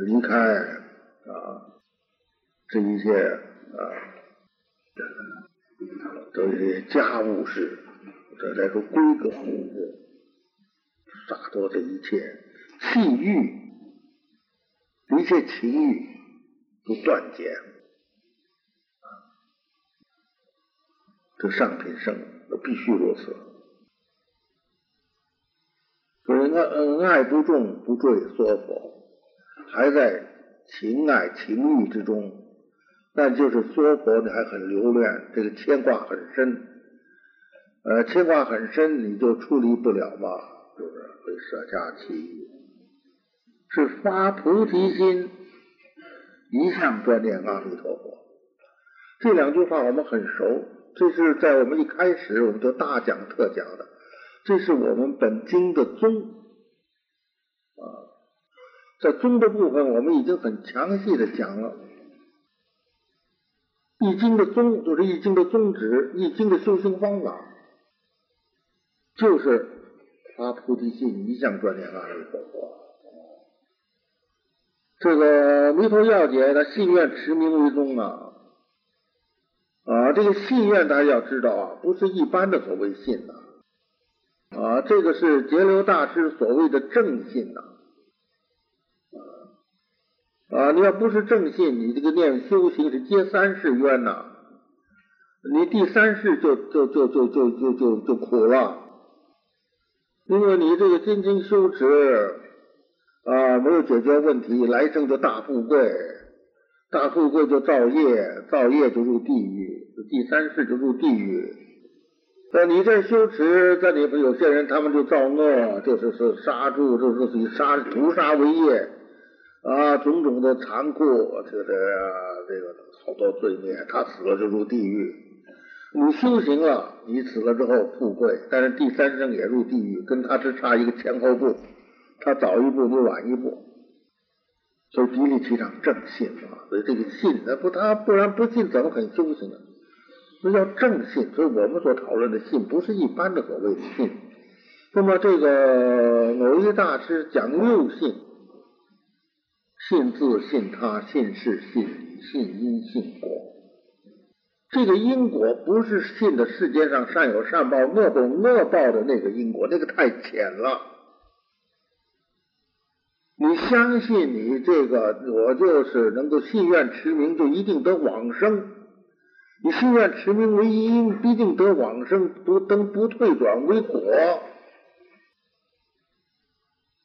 Speaker 1: 离开啊这一切啊这些家务事，这来说规格服务，洒脱这一切气欲，一切情欲都断绝！这上品生必须如此。恩恩爱不重，不坠娑婆，还在情爱情欲之中，那就是娑婆，你还很留恋，这个牵挂很深，呃，牵挂很深，你就处理不了嘛，就是？会舍家弃欲，是发菩提心，一向专念阿弥陀佛。这两句话我们很熟，这是在我们一开始我们就大讲特讲的。这是我们本经的宗啊，在宗的部分，我们已经很详细的讲了。易经的宗就是易经的宗旨，易经的修行方法，就是发菩提心，一向专念阿弥陀佛。这个弥陀要解，他信愿持名为宗啊啊，这个信愿大家要知道啊，不是一般的所谓信呐。啊，这个是截流大师所谓的正信呐，啊，你要不是正信，你这个念修行是接三世冤呐，你第三世就就就就就就就就苦了，因为你这个精进修持，啊，没有解决问题，来生就大富贵，大富贵就造业，造业就入地狱，第三世就入地狱。那你这修持，这里头有些人他们就造恶，就是是杀猪，就是以杀屠杀为业啊，种种的残酷，这个这个好多罪孽，他死了就入地狱。你修行了，你死了之后富贵，但是第三生也入地狱，跟他只差一个前后步。他早一步，你晚一步，所以极力提倡正信啊。所以这个信，那不他不然不信怎么肯修行呢？所以要正信。所以我们所讨论的信，不是一般的所谓的信。那么这个某一大师讲六信：信自、信他、信事、信理、信因、信果。这个因果不是信的世界上善有善报、恶有恶报的那个因果，那个太浅了。你相信你这个，我就是能够信愿持名，就一定得往生。你信愿持名为因，必定得往生，不登不退转为果。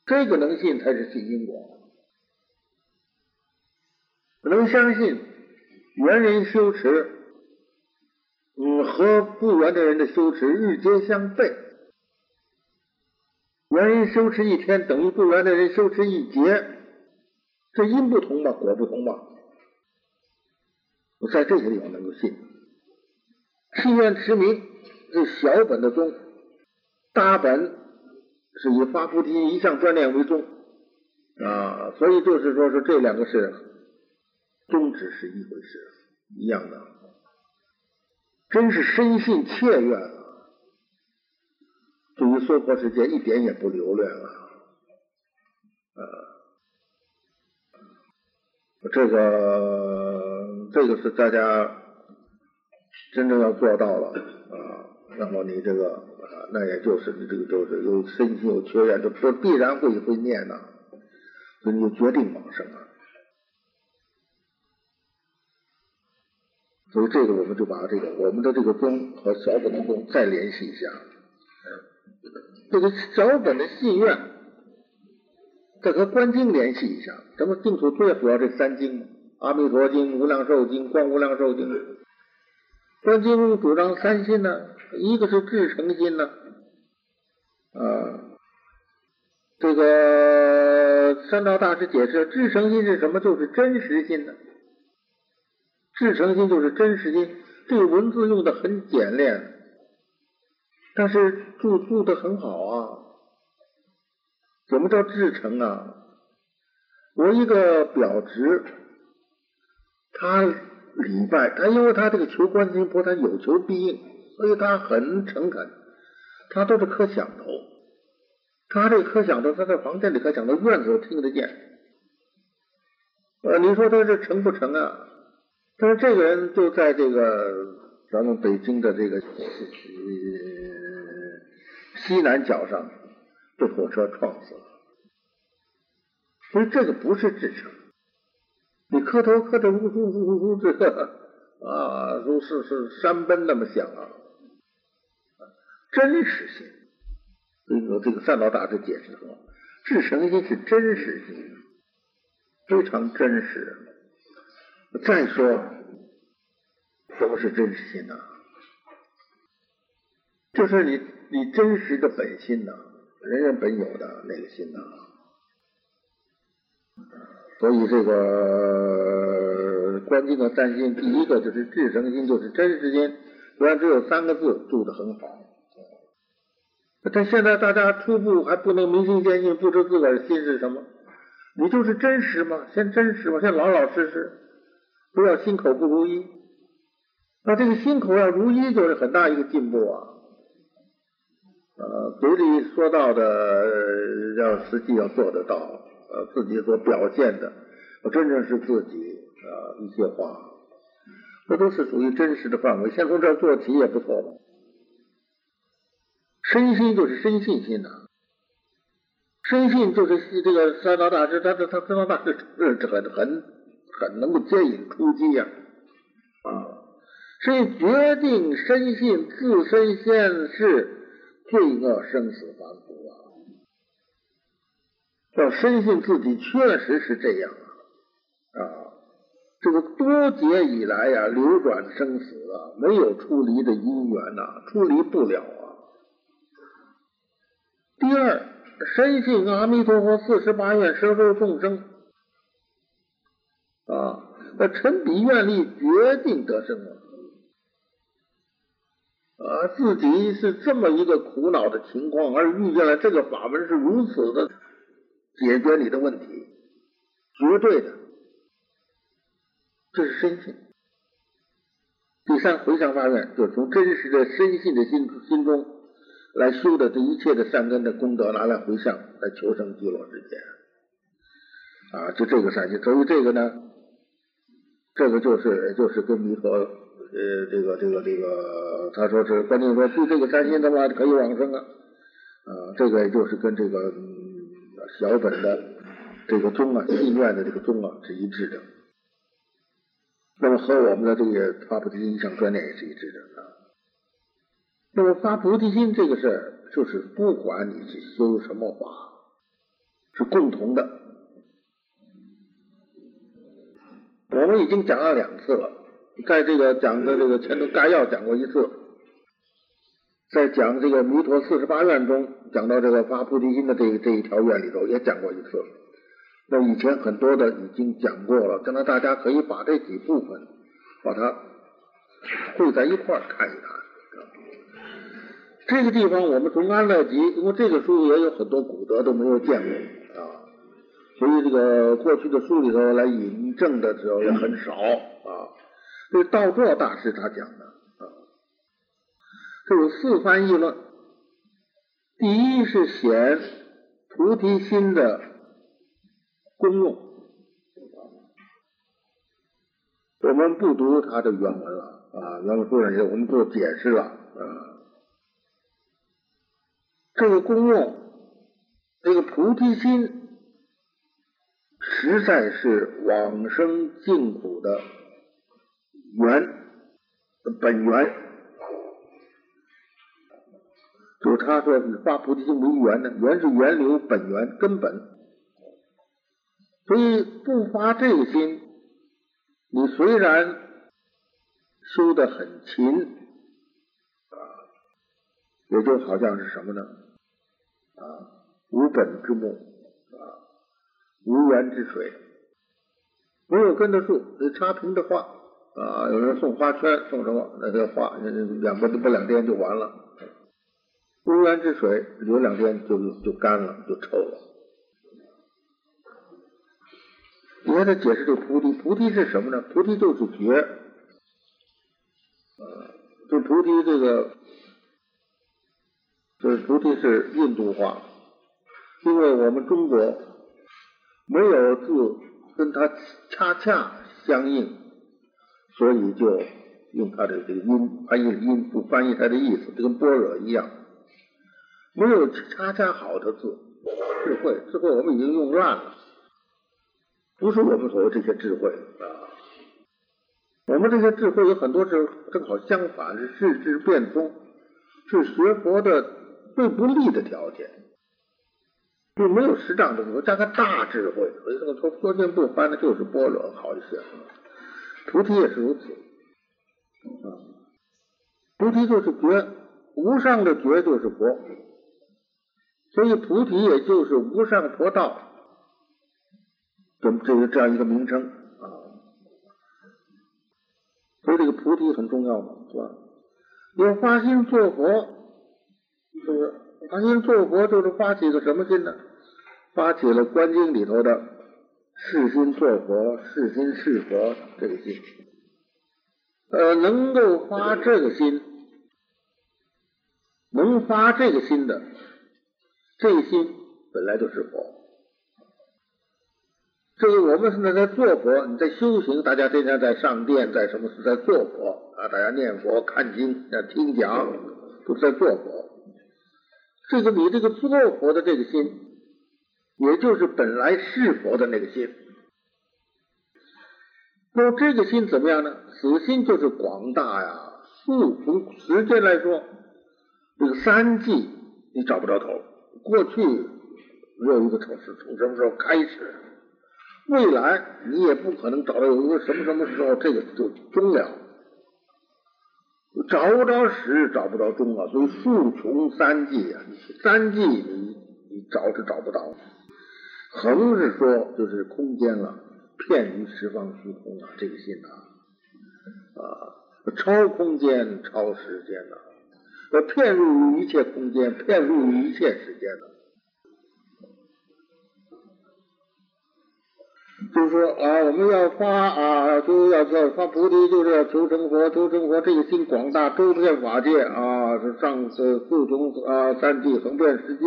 Speaker 1: 这个能信才是信因果。能相信猿人修持，嗯，和不圆的人的修持日皆相悖。猿人修持一天，等于不圆的人修持一劫，这因不同嘛，果不同嘛。我在这些地方能够信，信愿持名是小本的宗，大本是以发菩提一向专念为宗。啊，所以就是说，是这两个是宗旨是一回事，一样的，真是深信切愿啊。对于娑婆世界一点也不留恋了，啊，这个这个是大家真正要做到了啊，那么你这个啊，那也就是你这个就是有身心有缺愿，就就必然会会念呐，所以你就决定往生啊。所以这个我们就把这个我们的这个宗和小本的宗再联系一下。这个小本的信愿，再和观经联系一下，咱们净土最主要这三经？阿弥陀经、无量寿经、观无量寿经。观经主张三心呢，一个是至诚心呢，啊，这个三道大师解释，至诚心是什么？就是真实心呢。至诚心就是真实心，这个文字用的很简练。但是注注的很好啊，怎么叫至诚啊？我一个表侄，他礼拜，他因为他这个求观音菩萨有求必应，所以他很诚恳，他都是磕响头，他这磕响头，他在房间里磕响头，院子都听得见。呃，你说他是诚不诚啊？但是这个人就在这个咱们北京的这个。西南角上被火车撞死了，所以这个不是至诚。你磕头磕的呜呜呜呜这个啊，如是是山奔那么响啊，真实性。所以说这个善导大师解释说，至诚心是真实性，非常真实。再说，什么是真实性呢？就是你你真实的本心呐，人人本有的那个心呐。所以这个观经的三心，第一个就是至诚心，就是真实心。虽然只有三个字，住的很好。但现在大家初步还不能明心见性，不知自个儿心是什么。你就是真实嘛，先真实嘛，先老老实实，不要心口不如一。那这个心口要如一，就是很大一个进步啊。呃，嘴里说到的，要实际要做得到，呃，自己所表现的，真正是自己啊一些话，这都是属于真实的范围。先从这儿做起也不错吧。深信就是深信心呐，深信就是这个三道大师，他他他三道大师是很很很能够接引出击呀，啊，所以决定深信自身现世。罪恶生死凡夫啊！要深信自己确实是这样啊，这个多劫以来呀，流转生死啊，没有出离的因缘呐，出离不了啊。第二，深信阿弥陀佛四十八愿摄受众生啊，那陈彼愿力决定得胜啊。啊，自己是这么一个苦恼的情况，而遇见了这个法门是如此的解决你的问题，绝对的，这是深信。第三，回向发愿，就从真实的深信的心心中来修的这一切的善根的功德，拿来回向，来求生极乐世界。啊，就这个善心，所以这个呢，这个就是就是跟弥陀。呃，这个这个这个，他说是关键说具这个三心的话可以往生啊，啊，这个也就是跟这个小本的这个宗啊，信愿的这个宗啊是一致的。那么和我们的这个发菩提心想观念也是一致的啊。那么发菩提心这个事儿，就是不管你是修什么法，是共同的。我们已经讲了两次了。在这个讲的这个前头概要讲过一次，在讲这个弥陀四十八愿中讲到这个发菩提心的这这一条愿里头也讲过一次。那以前很多的已经讲过了，将来大家可以把这几部分把它汇在一块儿看一看。这个地方我们从安乐集，因为这个书也有很多古德都没有见过，所以这个过去的书里头来引证的时候也很少啊。这道作大师他讲的啊，这有四番议论。第一是显菩提心的功用，我们不读他的原文了啊，原文书上也我们做解释了啊。这个功用，这个菩提心实在是往生净土的。源本源，就是他说是发菩提心为源呢，源是源流本源根本，所以不发这个心，你虽然修的很勤啊，也就好像是什么呢？啊，无本之木，无源之水，没有根的树，得插瓶的话。啊，有人送花圈，送什么？那个花，两不不两天就完了。无源之水，有两天就就干了，就臭了。你看他解释这菩提，菩提是什么呢？菩提就是觉。呃，这菩提这个，这菩提是印度话，因为我们中国没有字跟它恰恰相应。所以就用它的这个音翻译音不翻译它的意思，就跟般若一样，没有恰恰好的字，智慧智慧我们已经用烂了，不是我们所谓这些智慧啊，我们这些智慧有很多是正好相反，是智智变通，是学佛的最不利的条件，就没有实障的我加个大智慧，所以这个说说经不翻的就是波罗好一些。菩提也是如此，啊，菩提就是觉，无上的觉就是佛，所以菩提也就是无上佛道，这这个这样一个名称啊，所以这个菩提很重要嘛，是吧？有发心做佛，是不是？发心做佛就是发起个什么心呢？发起了观经里头的。是心做佛，是心是佛，这个心，呃，能够发这个心，能发这个心的，这个心本来就是佛。这个我们现在在做佛，你在修行，大家天天在上殿，在什么是在做佛啊？大家念佛、看经、听讲，都是在做佛。这个你这个做佛的这个心。也就是本来是佛的那个心，那么这个心怎么样呢？此心就是广大呀。数从时间来说，这个三季你找不着头。过去没有一个城市从什么时候开始，未来你也不可能找到有一个什么什么时候这个就终了，找不着始，找不着终啊！所以数穷三际啊，三际你你找是找不到，横是说就是空间了，片于十方虚空啊，这个心啊啊，超空间超时间呐。要片入于一切空间，片入于一切时间的，就是说啊，我们要发啊，就要要发菩提，就是要求成佛，求成佛，这个心广大，周遍法界啊，是上次四穷啊，三际横遍十界，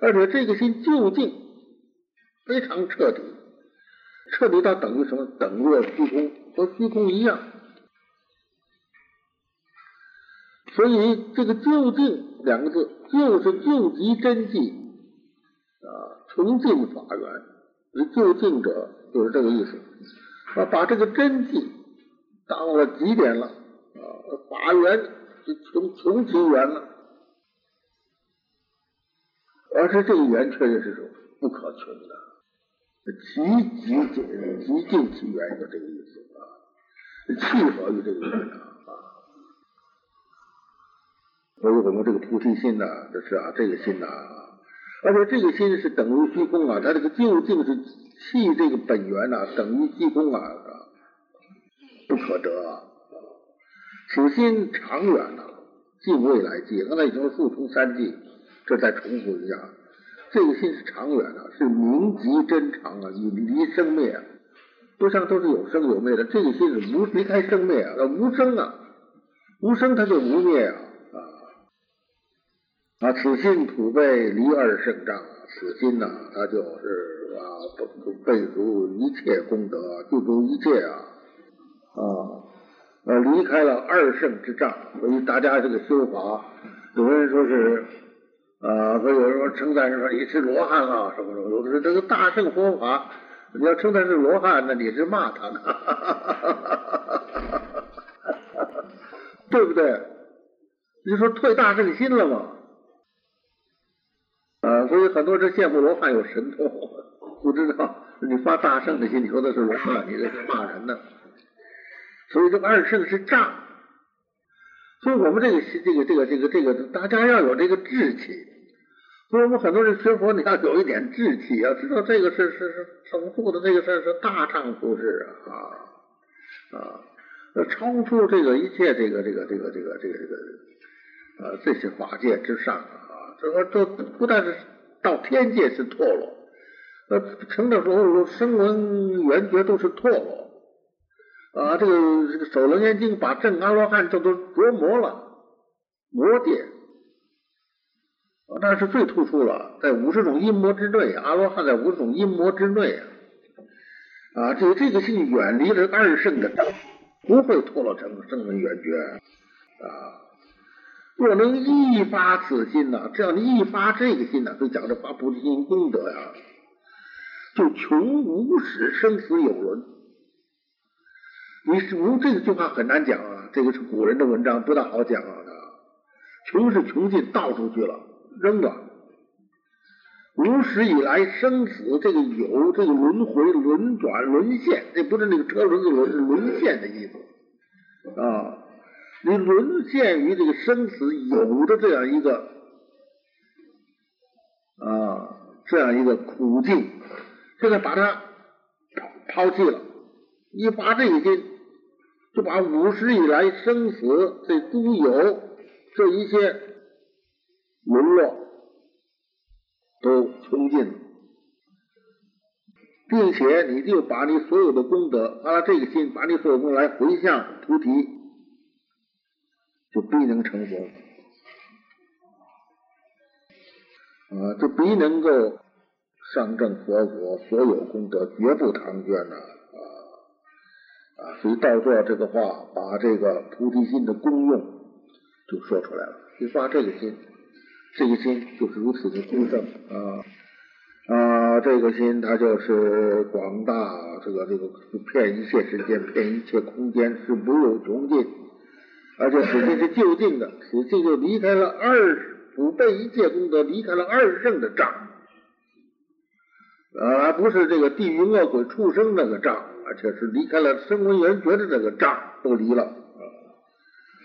Speaker 1: 而且这个心究竟非常彻底，彻底到等于什么？等于虚空，和虚空一样。所以这个究竟两个字，就是究极真迹啊，纯净法源。究竟者就是这个意思啊，把这个真迹当了极点了啊，法缘就穷穷其缘了，而是这个缘确实是不可穷的，极极尽极尽其源，就这个意思啊，契合于这个源啊。所以我们这个菩提心呐，这是啊，这个心呐，而且这个心是等于虚空啊，他这个究竟是气这个本源呐，等于虚空啊，不可得。此心长远呐，近未来际，刚才已经数从三际，这再重复一下，这个心是长远的，是明极真长啊，以离生灭，不像都是有生有灭的，这个心是无离开生灭啊，无生啊，无生它就无灭啊。啊，此心普被离二圣障，此心呐，它就是啊，不备足一切功德，具足一切啊啊，呃，离开了二圣之障，所以大家这个修法，有人说是啊，说有人说称赞说你是罗汉啊，什么什么，有的说这个大圣佛法，你要称赞是罗汉，那你是骂他呢，(laughs) 对不对？你说退大圣心了吗？所以很多人羡慕罗汉有神通，不知道你发大圣的心，你说的是罗汉，你这是骂人呢。所以这个二圣是障，所以我们这个这个这个这个这个，大家要有这个志气。所以我们很多人学佛，你要有一点志气，要知道这个是是是守住的这个事是大丈夫事啊啊，超出这个一切这个这个这个这个这个这个啊这些法界之上啊。这这不但是到天界是堕落，呃，成的时候声闻缘觉都是堕落啊。这个这个《首楞严经》把正阿罗汉这都着魔了，魔界那是最突出了，在五十种阴魔之内，阿罗汉在五十种阴魔之内啊。啊，这这个性远离了二圣的不会堕落成声闻缘觉啊。若能一发此心呐，只要你一发这个心呐，就讲这发菩提心功德呀，就穷无始生死有轮。你是无这个句话很难讲啊，这个是古人的文章，不大好讲啊。穷是穷尽，倒出去了，扔了。无始以来生死这个有这个轮回轮转轮现，这不是那个车轮子轮轮现的意思啊。你沦陷于这个生死有的这样一个啊，这样一个苦境，现在把它抛抛弃了，一发这个心，就把五十以来生死这诸有这一些沦落都冲尽了，并且你就把你所有的功德，把这个心，把你所有功德来回向菩提。就必能成佛啊！就必能够上证佛果，所有功德绝不唐捐呐啊啊！所以道作这个话，把这个菩提心的功用就说出来了。你发这个心，这个心就是如此的殊胜啊啊！这个心它就是广大，这个这个骗一切时间，骗一切空间，是无有穷尽。而且此心是就近的，此心就离开了二不被一切功德，离开了二圣的障，而不是这个地狱恶鬼畜生那个障，而且是离开了声闻缘觉的这个障都离了。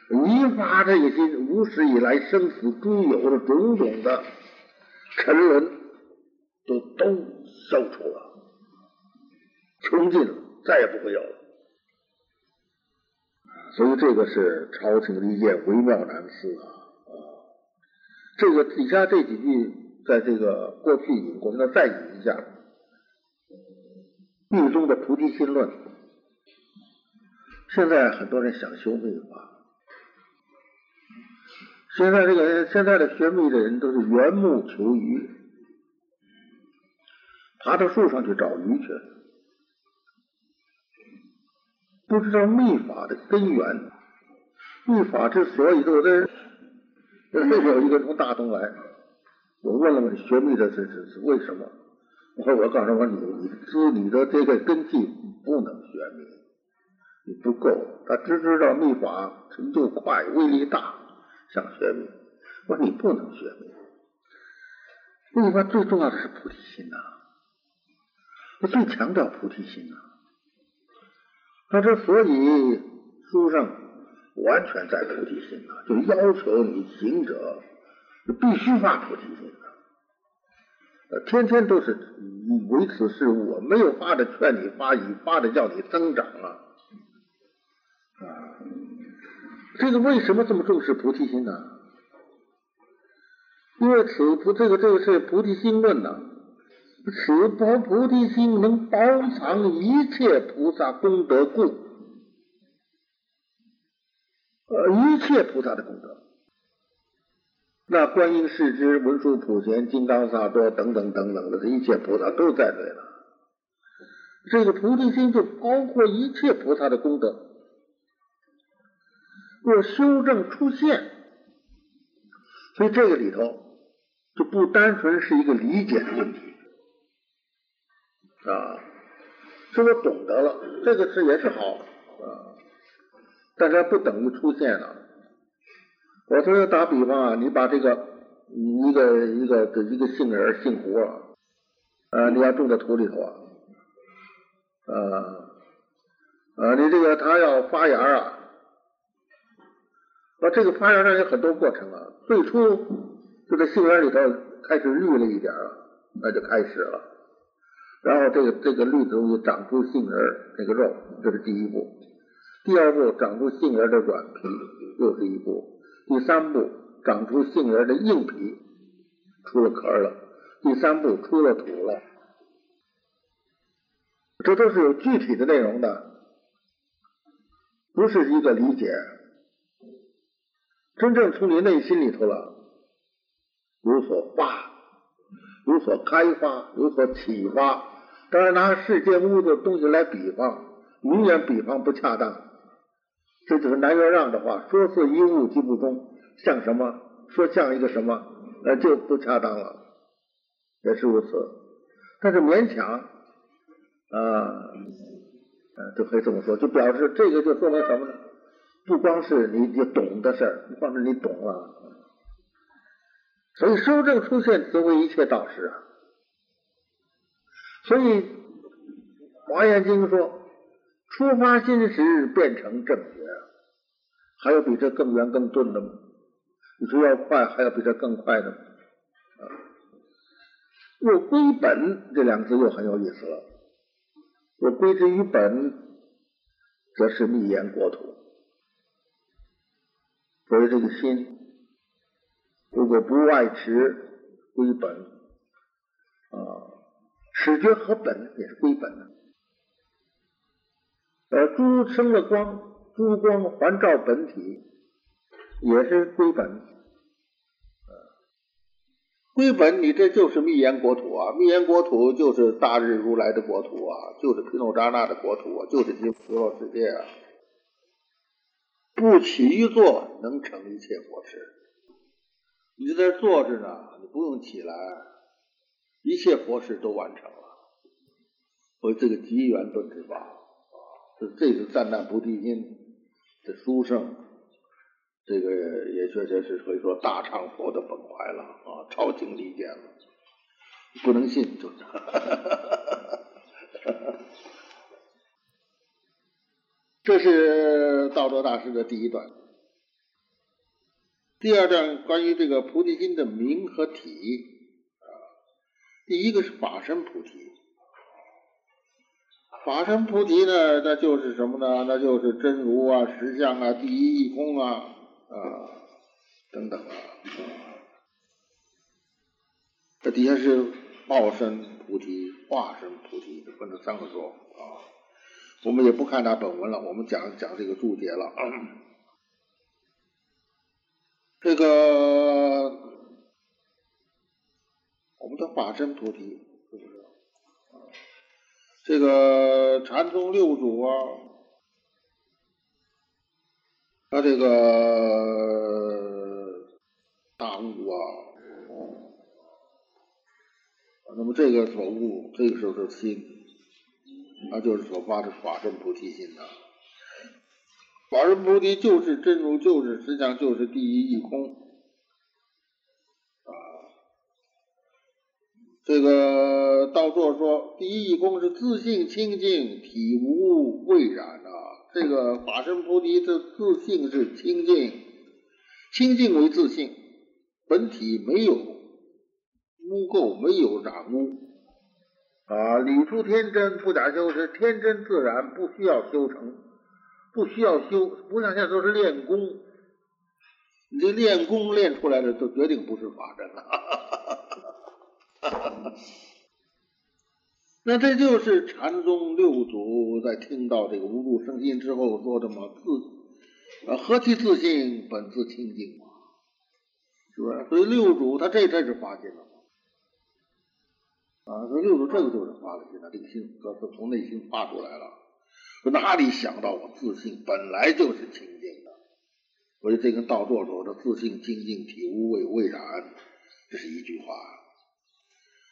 Speaker 1: 你把这些无始以来生死诸有的种种的沉沦，都都消除了，穷尽了，再也不会有了。所以这个是朝廷的一件，微妙难思啊！啊，这个底下这几句，在这个过去引过，那再引一下，《密宗的菩提心论》。现在很多人想修密法。现在这个现在的学密的人都是缘木求鱼，爬到树上去找鱼去，不知道密法的根源。密法之所以有的人，这有一个从大东来，我问了问学密的是是是为什么？我说我告诉我你你知你的这个根基不能学密，你不够。他只知道密法成就快，威力大。想学密，我说你不能学密。密法最重要的是菩提心呐，我最强调菩提心呐。他之所以书上完全在菩提心呐，就要求你行者必须发菩提心呐。呃，天天都是为此事物，没有发的劝你发，以发的叫你增长啊。啊。这个为什么这么重视菩提心呢？因为此不这个这个是菩提心论呐，此菩菩提心能包藏一切菩萨功德故，呃，一切菩萨的功德，那观音世之文殊普贤金刚萨埵等等等等的这一切菩萨都在这里了，这个菩提心就包括一切菩萨的功德。若修正出现，所以这个里头就不单纯是一个理解的问题啊，是我懂得了，这个是也是好啊，但是不等于出现了。我说打比方啊，你把这个一个一个的一个杏仁杏核啊，你要种在土里头啊，啊，你这个它要发芽啊。那这个发芽上有很多过程啊，最初就在杏仁里头开始绿了一点了，那就开始了。然后这个这个绿的东西长出杏仁那个肉，这是第一步。第二步长出杏仁的软皮，又是一步。第三步长出杏仁的硬皮，出了壳了。第三步出了土了。这都是有具体的内容的，不是一个理解。真正从你内心里头了，有所发，有所开发，有所启发。当然拿世间物的东西来比方，永远比方不恰当。这就是南元让的话：“说似一物即不中，像什么？说像一个什么，那就不恰当了。”也是如此。但是勉强啊，就可以这么说，就表示这个就说明什么呢？不光是你你懂的事儿，不光是你懂了，所以修正出现则为一切道师啊。所以华严经说，出发心时变成正觉，还有比这更圆更钝的吗？你说要快，还有比这更快的吗？啊，若归本这两个字又很有意思了。若归之于本，则是密言国土。所以这个心，如果不外持归本啊，始觉和本也是归本的。呃，诸生的光，诸光环照本体，也是归本。归本，你这就是密言国土啊！密言国土就是大日如来的国土啊，就是毗诺扎那的国土啊，就是极佛罗世界啊。不起于坐，能成一切佛事。你在这坐着呢，你不用起来，一切佛事都完成了。所以这个机缘顿之法，这这是赞叹菩提心的书圣，这个也确实是可以说大唱佛的本怀了啊，超情理见了。不能信，就是。(laughs) 这是道德大师的第一段。第二段关于这个菩提心的名和体，第一个是法身菩提。法身菩提呢，那就是什么呢？那就是真如啊、实相啊、第一义空啊啊等等啊。这底下是报身菩提、化身菩提，分成三个说啊。我们也不看他本文了，我们讲讲这个注解了。这个我们的法身菩提是不是？这个禅宗六祖啊，他这个大悟啊，那么这个所悟，这个时候是心，那就是所发的法身菩提心呐。法身菩提就是真如，就是实相，就是第一义空。这个道座说，第一义空是自性清净，体无未染啊。这个法身菩提的自性是清净，清净为自性，本体没有污垢，没有染污啊。理出天真，不假修是天真自然，不需要修成，不需要修，不像现在都是练功，你这练功练出来的就决定不是法身了。哈哈哈那这就是禅宗六祖在听到这个无住生心之后说的嘛，自呃何其自信，本自清净嘛，是不是？所以六祖他这这是发心了啊，所以六祖这个就是发了心了，这个心这是从内心发出来了。哪里想到我自信本来就是清净的？所以这跟道座说的自信清净体无畏未染，这是一句话。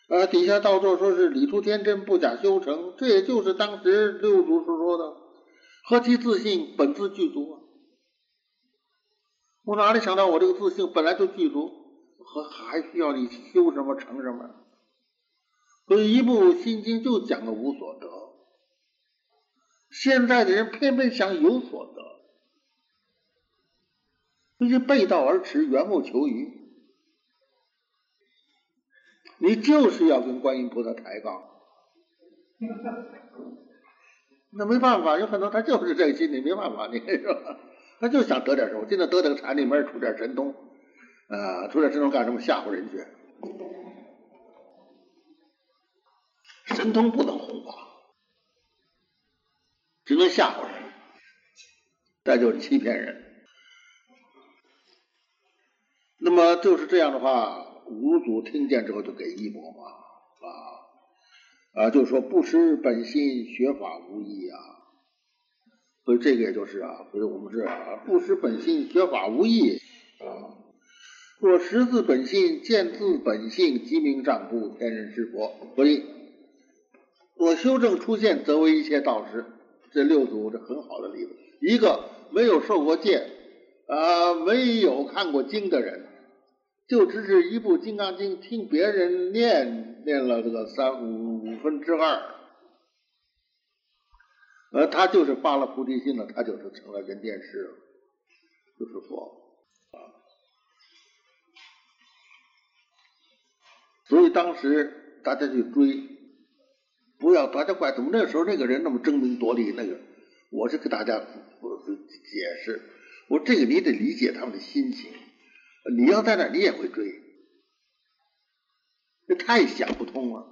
Speaker 1: 呃，底下道座说是理出天真，不假修成，这也就是当时六祖所说的“何其自信，本自具足啊”。我哪里想到我这个自信本来就具足，和还需要你修什么成什么？所以一部心经就讲了无所得。现在的人偏偏想有所得，这是背道而驰，缘木求鱼。你就是要跟观音菩萨抬杠，那没办法，有很多他就是这个心理，没办法，你是吧？他就想得点什么，今天得点禅里面出点神通，啊，出点神通干什么？吓唬人去，神通不能弘法，只能吓唬人，再就是欺骗人。那么就是这样的话。五祖听见之后就给一钵嘛，啊啊，就说不识本心，学法无益啊。所以这个也就是啊，所以我们是啊，不识本心，学法无益啊。若识自本心，见自本性，即名丈夫，天人是佛。所以，若修正出现，则为一切道师。这六祖是很好的例子，一个没有受过戒啊，没有看过经的人。就只是一部《金刚经》，听别人念念了这个三五五分之二，而他就是发了菩提心了，他就是成了人间师，就是佛啊。所以当时大家去追，不要大家怪怎么那时候那个人那么争名夺利？那个我是给大家解释，我这个你得理解他们的心情。你要在那，你也会追，这太想不通了。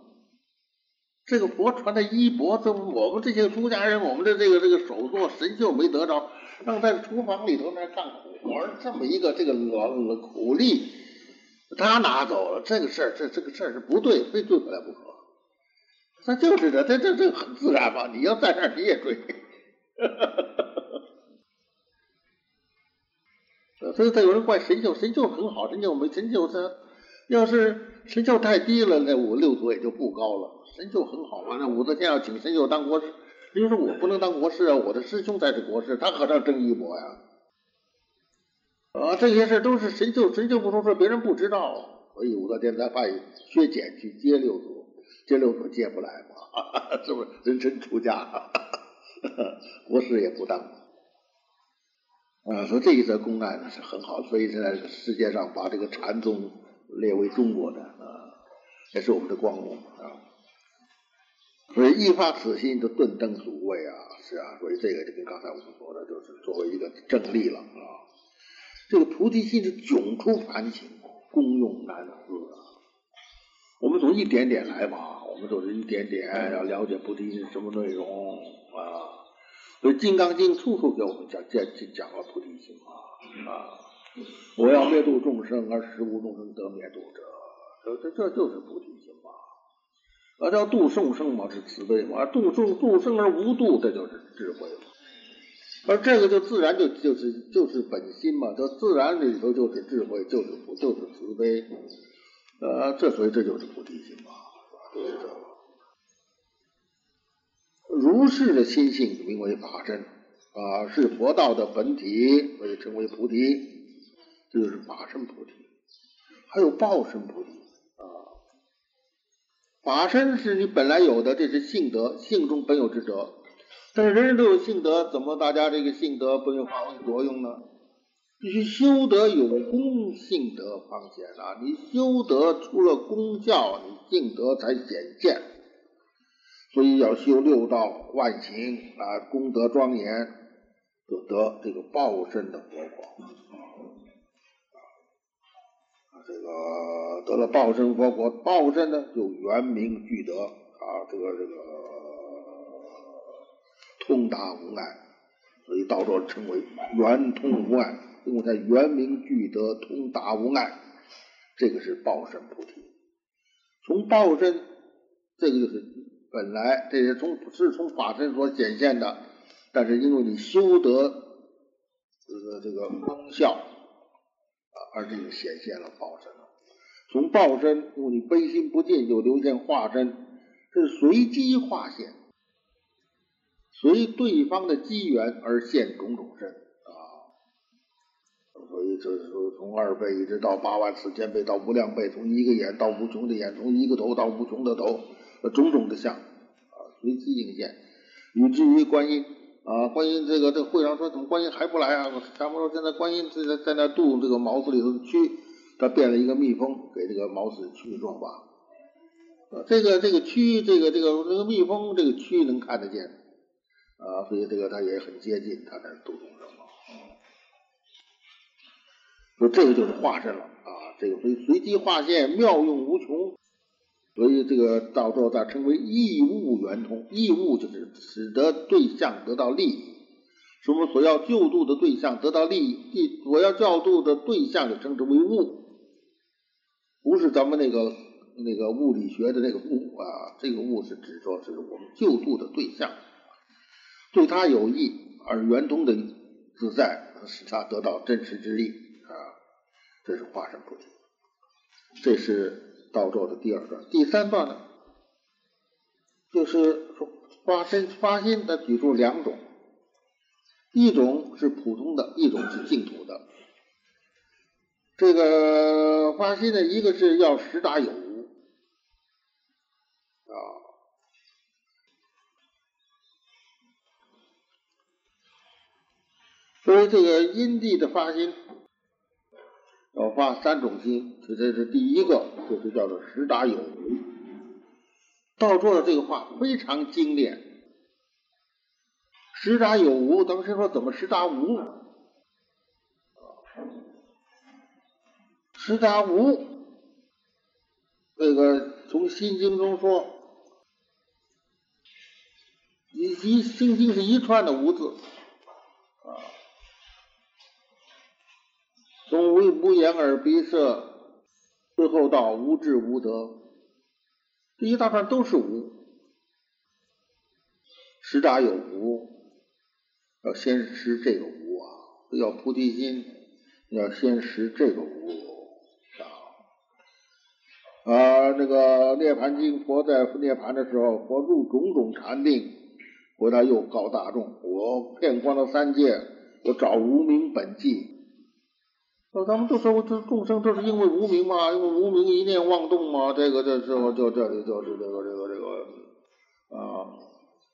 Speaker 1: 这个佛传的衣钵，这我们这些出家人，我们的这个这个手作神秀没得着，让在厨房里头那干苦活，这么一个这个劳苦力，他拿走了，这个事儿，这这个事儿是不对，非追回来不可。那就是这，这这这很自然嘛。你要在那，你也追。(laughs) 所以他有人怪神秀，神秀很好，神秀没神秀他要是神秀太低了，那五六祖也就不高了。神秀很好嘛，那武则天要请神秀当国师，就说我不能当国师啊，我的师兄才是国师，他可上争一搏呀。啊，这些事都是神秀，神秀不说说别人不知道，所以武则天才派薛简去接六祖，接六祖接不来嘛，(laughs) 是不是？人臣出家，(laughs) 国师也不当啊。所以这一则公案呢是很好，所以现在世界上把这个禅宗列为中国的啊，也是我们的光荣啊。所以一发此心就顿登祖位啊，是啊，所以这个就跟刚才我们说的，就是作为一个正例了啊。这个菩提心是迥出凡情，功用难思啊。我们从一点点来吧，我们都是一点点要了解菩提心什么内容啊。所以《金刚经》处处给我们讲讲讲了菩提心啊啊！我要灭度众生，而实无众生得灭度者，这这这就是菩提心嘛。那叫度众生嘛，是慈悲嘛；度众度生而无度，这就是智慧嘛。而这个就自然就就是就是本心嘛，这自然里头就是智慧，就是就是慈悲。呃，这所以这就是菩提心嘛，就是这个。如是的心性名为法身啊，是佛道的本体，所以称为菩提，这就是法身菩提。还有报身菩提。啊法身是你本来有的，这是性德，性中本有之德。但是人人都有性德，怎么大家这个性德不能发挥作用呢？必须修德有功，性德方显啊！你修德出了功效，你性德才显现。所以要修六道万行啊，功德庄严，就得这个报身的佛果。啊这个得了报身佛果，报身呢就圆明具德啊，这个这个通达无碍，所以道说称为圆通无碍，因为它圆明具德，通达无碍，这个是报身菩提。从报身，这个就是本来这些从是从法身所显现的，但是因为你修得这个这个功效啊。而这就显现了报身了。从报身，因为你悲心不尽，就流现化身，是随机化现，随对方的机缘而现种种身啊。所以就是说，从二倍一直到八万四千倍到无量倍，从一个眼到无穷的眼，从一个头到无穷的头，种种的相啊，随机应现，以至于观音。啊，观音这个这个会上说怎么观音还不来啊？咱们说现在观音在在在那渡这个毛子里头的蛆，他变了一个蜜蜂给这个毛子蛆状吧。这个这个蛆，这个这个这个蜜蜂这个蛆能看得见啊，所以这个他也很接近，他在渡众生嘛。说这个就是化身了啊，这个所以随机化现，妙用无穷。所以这个到时候它称为义物圆通，义物就是使得对象得到利益，什么所要救度的对象得到利益，所要教度的对象就称之为物，不是咱们那个那个物理学的那个物啊，这个物是指说是我们救度的对象，对他有益而圆通的自在，使他得到真实之力啊，这是化身菩提，这是。道咒的第二段，第三段呢，就是说发心发心，他举出两种，一种是普通的，一种是净土的。这个发心呢，一个是要实达有无啊，所以这个因地的发心。要发三种心，这这是第一个，就是叫做实达有无。道说的这个话非常精炼。实达有无，当时说怎么实达无？实达无，这个从心经中说，一一心经是一串的无字。啊从无无眼耳鼻舌，最后到无智无德，这一大串都是无。实达有无，要先识这个无啊！要菩提心，要先识这个无啊！啊，那个《涅盘经》，佛在涅盘的时候，佛入种种禅定，回来又告大众：我遍观了三界，我找无名本际。那咱们都说这众生都是因为无名嘛，因为无名一念妄动嘛，这个这时候就这里就是这个这个这个啊，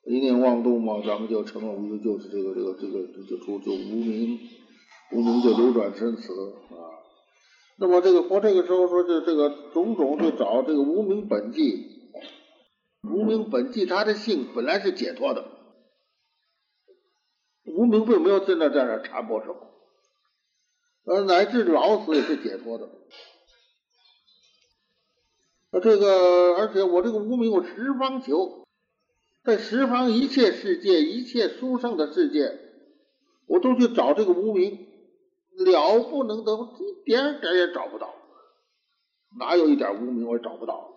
Speaker 1: 一念妄动嘛，咱们就成了无就是这个这个这个就出就无名，无名就流转生死啊。那么这个佛这个时候说这这个种种就找这个无名本际，无名本际他的性本来是解脱的，无名并没有在那在那缠剥什么。呃，乃至老死也是解脱的。那这个，而且我这个无名，我十方求，在十方一切世界、一切殊胜的世界，我都去找这个无名，了不能得，一点点也找不到。哪有一点无名我也找不到？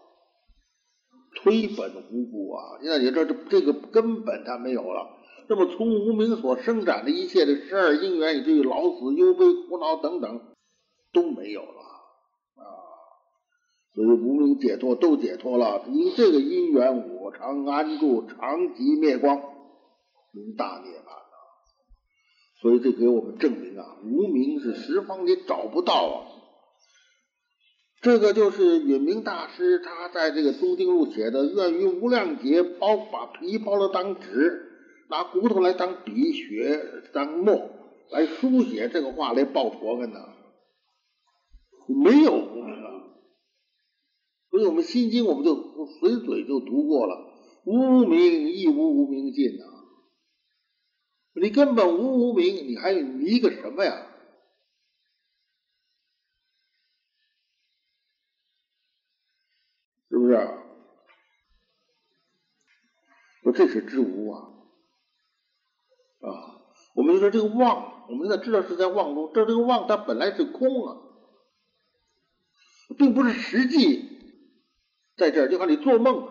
Speaker 1: 推本无故啊！现在你这这这个根本它没有了。那么从无名所生长的一切的十二因缘，以至于老死、忧悲、苦恼等等，都没有了啊！所以无名解脱都解脱了，因这个因缘，我常安住，常寂灭光，名大涅槃啊！所以这给我们证明啊，无名是十方你找不到啊！这个就是允明大师他在这个中经录写的“愿于无量劫包把皮包了当纸”。拿骨头来当笔，血当墨来书写这个话来报佛跟呢？没有无名啊！所以我们心经我们就随嘴就读过了，无名亦无无名尽呐！你根本无无名，你还迷个什么呀？是不是？说这是知无啊！我们就说这个妄，我们现在知道是在妄中，这这个妄它本来是空啊，并不是实际在这儿。就看你做梦，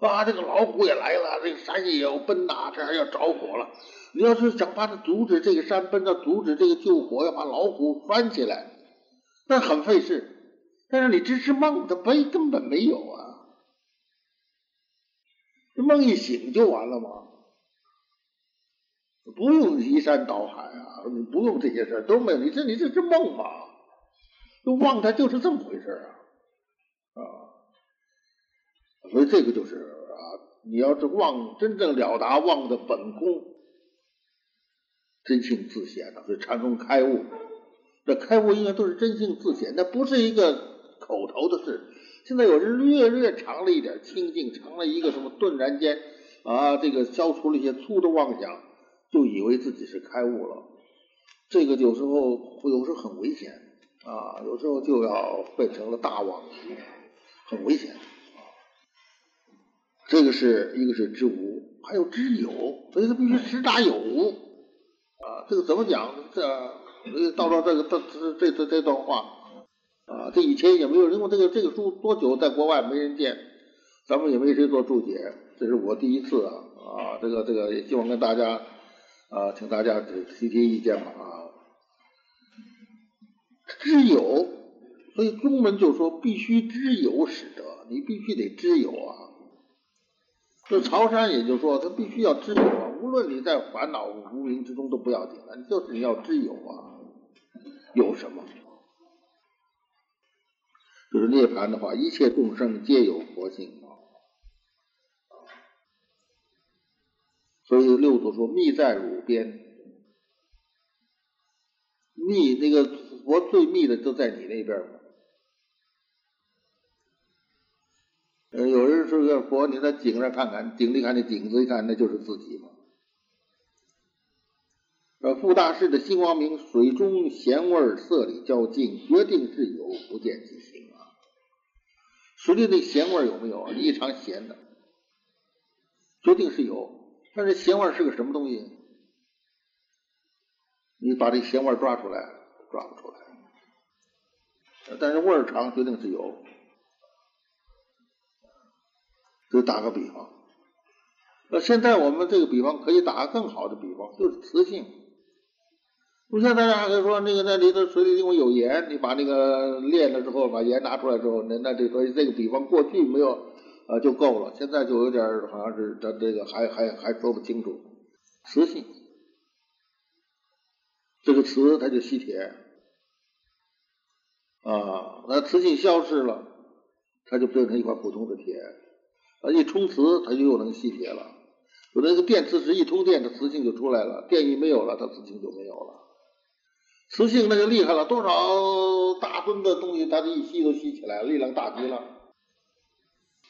Speaker 1: 啊，这个老虎也来了，这个山也要奔呐，这还要着火了。你要是想把它阻止这个山奔着阻止这个救火，要把老虎拴起来，那很费事。但是你只是梦，它没根本没有啊，这梦一醒就完了吗？不用移山倒海啊，你不用这些事都没有，你这你这是梦嘛？就妄它就是这么回事啊啊！所以这个就是啊，你要是妄真正了达妄的本空，真性自显的，所以禅宗开悟，这开悟应该都是真性自显，那不是一个口头的事。现在有人略略尝了一点清净，尝了一个什么顿然间啊，这个消除了一些粗的妄想。就以为自己是开悟了，这个有时候有时候很危险啊，有时候就要变成了大妄，很危险啊。这个是一个是知无，还有知有，所以他必须知大有啊。这个怎么讲？这到了这个这这这这段话啊，这以前也没有，因为这个这个书多久在国外没人见，咱们也没谁做注解，这是我第一次啊啊，这个这个也希望跟大家。啊，请大家提提意见吧啊！知有，所以中文就说必须知有使得，你必须得知有啊。这曹山也就说，他必须要知有啊，无论你在烦恼无名之中都不要紧了，就是你要知有啊，有什么？就是涅槃的话，一切众生皆有佛性。所以六祖说：“密在汝边，密那个佛最密的就在你那边嘛。呃，有人说个佛，你在井上看看，井里看那井子一看，那就是自己嘛。呃，富大师的心光明，水中咸味色里交净，决定是有，不见其形啊。水里那咸味有没有？异常咸的，决定是有。”但是咸味是个什么东西？你把这咸味抓出来，抓不出来。但是味儿长，决定是有。就打个比方，那现在我们这个比方可以打个更好的比方，就是磁性。不像大家还说那个那里头水里因为有盐，你把那个炼了之后，把盐拿出来之后，那那这所以这个比方过去没有。啊，就够了。现在就有点好像是这这个还还还说不清楚。磁性，这个磁它就吸铁，啊，那磁性消失了，它就变成一块普通的铁。啊，一充磁，它就又能吸铁了。有那个电磁石一通电，它磁性就出来了；电一没有了，它磁性就没有了。磁性那就厉害了，多少大吨的东西，它这一吸都吸起来了，力量大极了。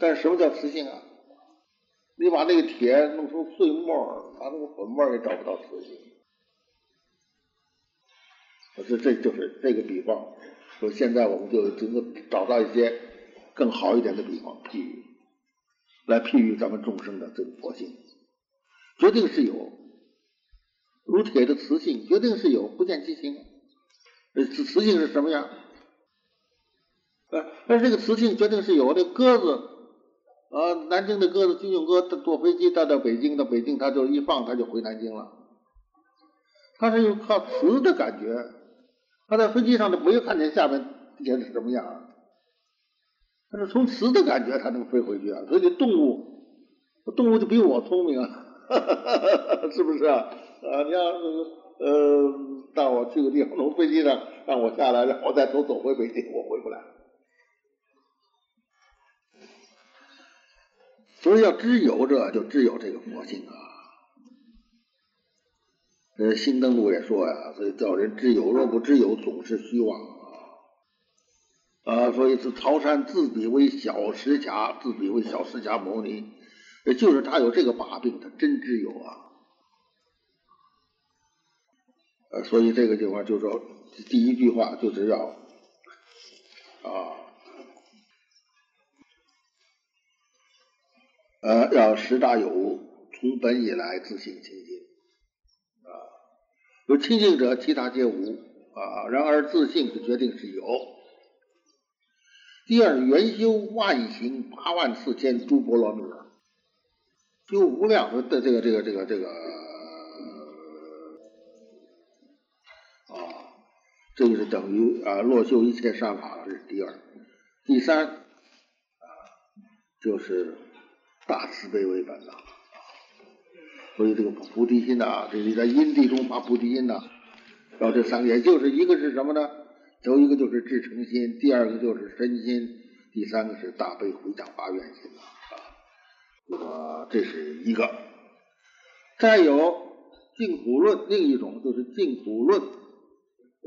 Speaker 1: 但什么叫磁性啊？你把那个铁弄成碎末，把那个粉末也找不到磁性。我说这就是这个比方。说现在我们就只能找到一些更好一点的比方譬喻，来譬喻咱们众生的这个佛性，决定是有，如铁的磁性决定是有，不见其形。呃磁磁性是什么样？呃，但是这个磁性决定是有。这鸽子啊，南京的鸽子，军用鸽坐飞机带到北京，到北京它就一放，它就回南京了。它是用靠磁的感觉。他在飞机上都没有看见下面底下是什么样，他是从磁的感觉才能飞回去啊。所以动物，动物就比我聪明啊，(laughs) 是不是啊？啊，你要呃，让我去个地方，从飞机上让我下来，让我再走走回北京，我回不来。所以要知有者，就知有这个佛性啊。呃，新登录也说呀，所以叫人知有，若不知有，总是虚妄啊。啊，所以是曹山自比为小石匣，自比为小石匣牟尼，就是他有这个把柄，他真知有啊。呃，所以这个地方就说第一句话就是要啊，呃，要十大有，从本以来自性清净啊。有清净者，其他皆无啊。然而自性是决定是有。第二，元修万行八万四千诸波罗蜜，修无量的这个这个这个这个啊，这就是等于啊，落修一切善法这是第二。第三啊，就是大慈悲为本了。所以这个菩提心呐，这是在因地中发菩提心呐，然后这三个也就是一个是什么呢？头一个就是至诚心，第二个就是身心，第三个是大悲回向发愿心啊。啊，这是一个。再有净土论，另一种就是净土论，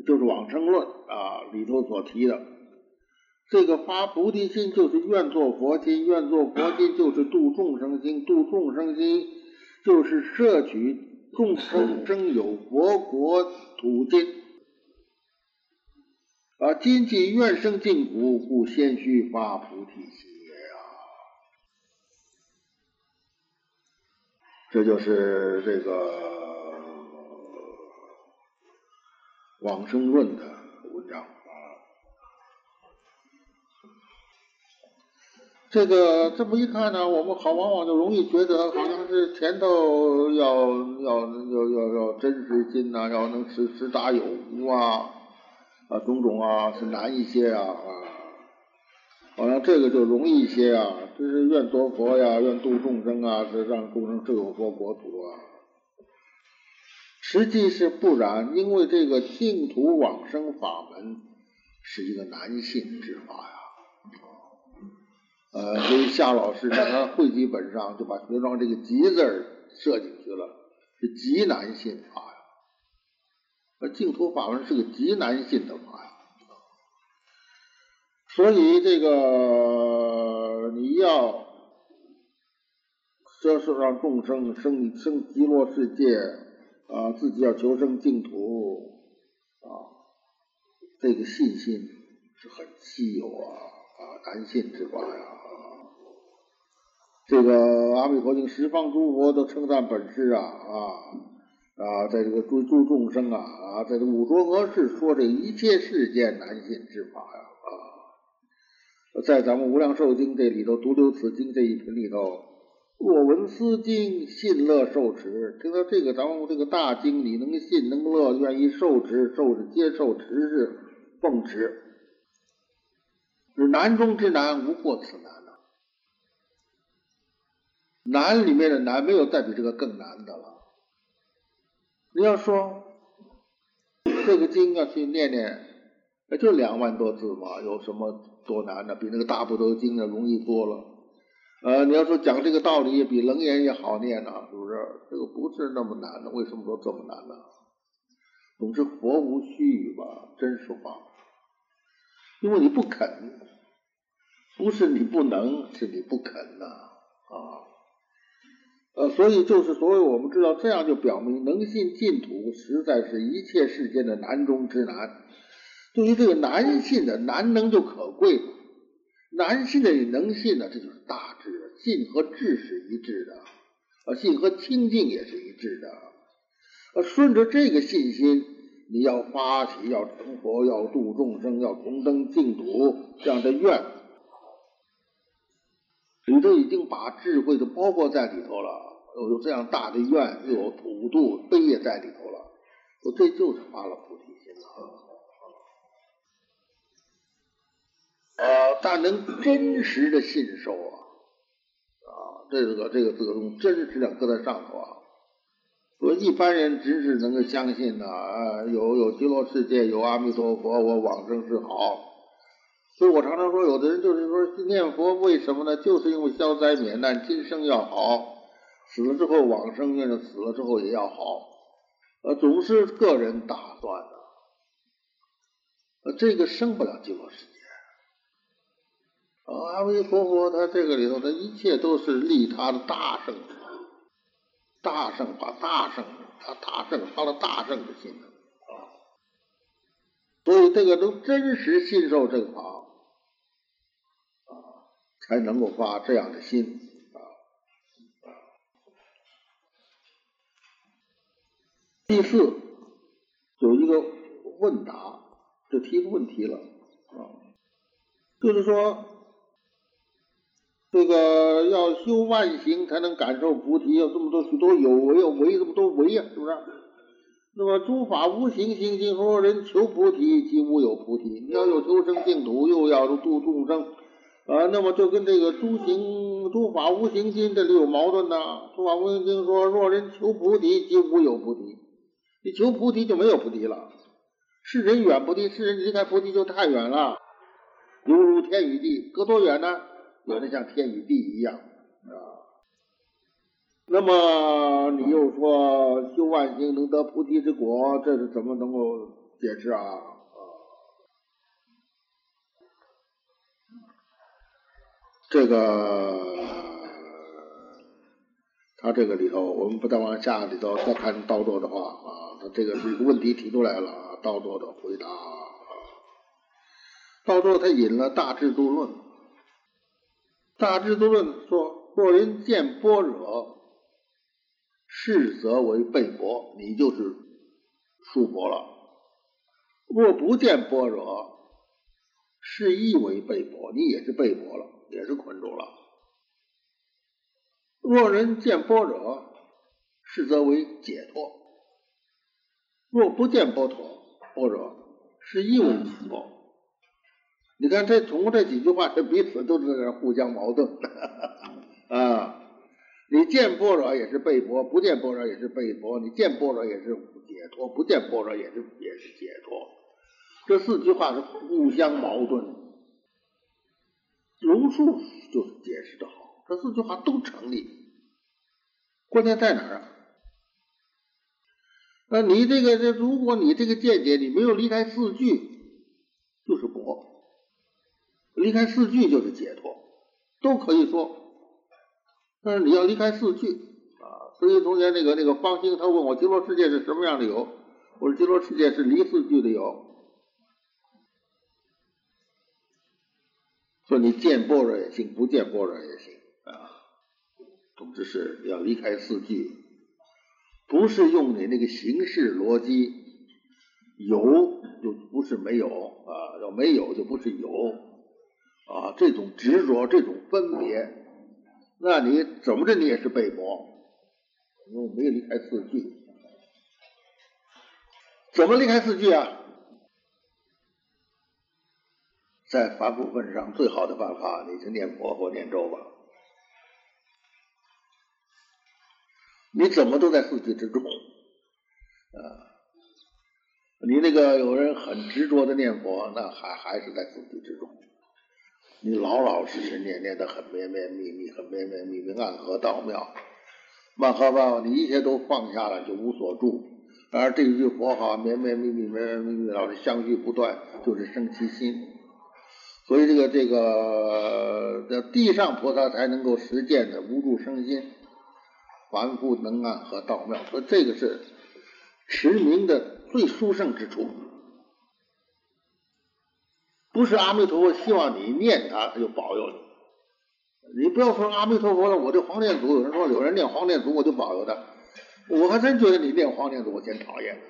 Speaker 1: 就是往生论啊里头所提的，这个发菩提心就是愿做佛心，愿做佛心就是度众生心，度众生心。就是摄取众生生有佛国土金啊，今既愿生净土，故先须发菩提心也啊。这就是这个往生论的文章。这个这么一看呢，我们好往往就容易觉得好像是前头要要要要要真实金呐，要能持持大有无啊啊种种啊是难一些啊啊，好像这个就容易一些啊，这是愿做佛呀，愿度众生啊，是让众生生有佛国土啊。实际是不然，因为这个净土往生法门是一个难信之法呀。呃，所以夏老师在他汇集本上就把学庄这个“极”字儿设进去了，是极难信法呀。那净土法门是个极难信的法呀。所以这个你要说是让众生生生极乐世界啊，自己要求生净土啊，这个信心是很稀有啊啊难信之法呀。这个阿弥陀经十方诸佛都称赞本师啊啊啊，在这个诸诸众生啊啊，在这五浊恶世说这一切世间难信之法呀啊，在咱们无量寿经这里头独留此经这一品里头，若闻斯经，信乐受持。听到这个咱们这个大经，你能信能乐，愿意受持，受是接受，持是奉持，是难中之难，无过此难。难里面的难，没有再比这个更难的了。你要说这个经要去念念，那就两万多字嘛，有什么多难的？比那个大部头经呢容易多了。呃，你要说讲这个道理也，比楞严也好念呐，是不是？这个不是那么难的，为什么说这么难呢？总之，佛无虚语吧，真实话。因为你不肯，不是你不能，是你不肯呐啊。呃，所以就是，所以我们知道，这样就表明能信净土，实在是一切世间的难中之难。对于这个难信的难能就可贵，难信的你能信的，这就是大智。信和智是一致的，啊，信和清净也是一致的。呃，顺着这个信心，你要发起要成佛、要度众生、要同登净土这样的愿，你都已经把智慧都包括在里头了。有这样大的愿，又有普度悲也在里头了，说这就是发了菩提心了。啊，但能真实的信受啊，啊，这个这个字用真实的搁在上头啊。说一般人只是能够相信呢，啊，有有极乐世界，有阿弥陀佛，我往生是好。所以我常常说，有的人就是说念佛为什么呢？就是因为消灾免难，今生要好，死了之后往生，愿着死了之后也要好。呃，总是个人打算的，呃，这个生不了极乐世界。阿弥陀佛，他这个里头的一切都是利他的大圣，大圣发大圣，他大圣发了大圣的心啊，所以这个都真实信受正法，才能够发这样的心啊。第四有一个问答，就提出问题了啊，就是说。这个要修万行才能感受菩提，要这么多许多有为，有为这么多为呀，是不是？那么诸法无形，行行说人求菩提，即无有菩提。你要有求生净土，又要度众生啊，那么就跟这个诸行诸法无形经这里有矛盾呢。诸法无形经说，若人求菩提，即无有菩提。你求菩提就没有菩提了。世人远菩提，世人离开菩提就太远了，犹如天与地，隔多远呢？有的像天与地一样啊，那么你又说修万行能得菩提之果，这是怎么能够解释啊？这个他这个里头，我们不再往下里头再看道作的话啊，他这个是一个问题提出来了啊，道作的回答啊，道作他引了大智度论。大智度论说：若人见般若，是则为背薄，你就是树佛了；若不见般若，是亦为背薄，你也是背薄了，也是捆住了。若人见般若，是则为解脱；若不见波若，般若是亦为解脱。你看，这通过这几句话，这彼此都是在互相矛盾 (laughs) 啊！你见波若也是被迫，不见波若也是被迫；你见波若也是解脱，不见波若也是也是解脱。这四句话是互相矛盾。龙树就是解释的好，这四句话都成立。关键在哪儿啊？那你这个这，如果你这个见解你没有离开四句，就是薄。离开四句就是解脱，都可以说。但是你要离开四句啊，所以从前那个那个方兴他问我极乐世界是什么样的有，我说极乐世界是离四句的有。说你见般若也行，不见般若也行啊，总之是要离开四句，不是用你那个形式逻辑，有就不是没有啊，要没有就不是有。啊，这种执着，这种分别，那你怎么着你也是被迫，因为没有离开四句，怎么离开四句啊？在凡夫份上，最好的办法，你就念佛或念咒吧。你怎么都在四句之中啊？你那个有人很执着的念佛，那还还是在自己之中。你老老实实念，念的很绵绵密密，很绵绵密密，暗合道妙。万何万，你一切都放下了，就无所住。而这一句佛号绵绵密密，绵绵密密，老是相续不断，就是生其心。所以这个这个的地上菩萨才能够实践的无住生心，凡夫能暗合道妙。所以这个是持名的最殊胜之处。不是阿弥陀佛希望你念他，他就保佑你。你不要说阿弥陀佛了，我这黄念祖，有人说有人念黄念祖，我就保佑他。我还真觉得你念黄念祖，我嫌讨厌。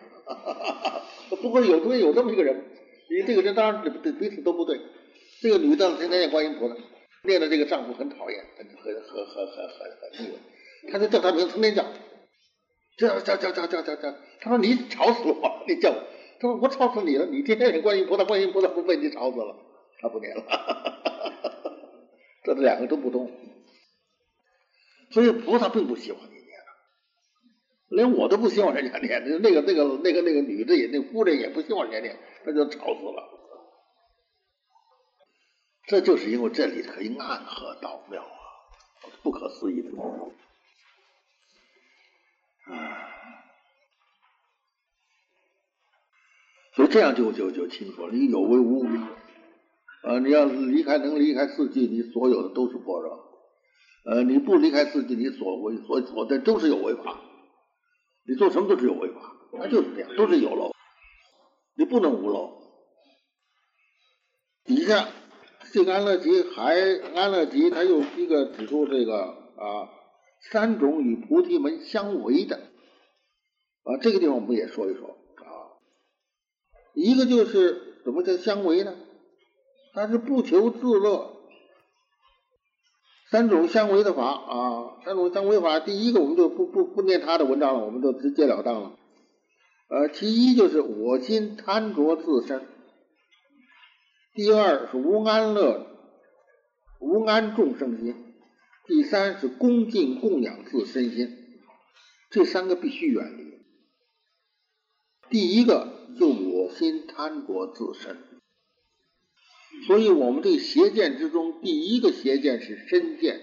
Speaker 1: (laughs) 不过有对有这么一个人，你这个人当然彼彼此都不对。这个女的天天念观音菩萨，念的这个丈夫很讨厌，很很很很很很很腻歪。他就叫他名字，成天叫，叫叫叫叫叫叫叫。他说你吵死我，你叫我。他说我吵死你了，你天天念观音菩萨，观音菩萨不被你吵死了，他不念了。(laughs) 这两个都不通，所以菩萨并不喜欢你念连我都不希望人家念。那个那个那个那个女的也，那夫人也不希望人家念，那就吵死了。这就是因为这里可以暗合道妙啊，不可思议的。啊。所以这样就就就清楚了，你有为无为，呃，你要离开能离开四季，你所有的都是般若；呃，你不离开四季，你所为所所的都是有为法，你做什么都是有为法，那就是这样，都是有漏，你不能无漏。底下这个安乐集还安乐集，他又一个指出这个啊三种与菩提门相违的啊，这个地方我们也说一说啊。一个就是怎么叫相违呢？他是不求自乐。三种相违的法啊，三种相违法，第一个我们就不不不念他的文章了，我们就直截了当了。呃，其一就是我心贪着自身，第二是无安乐，无安众生心，第三是恭敬供养自身心，这三个必须远离。第一个。就我心贪着自身，所以我们这个邪见之中，第一个邪见是身见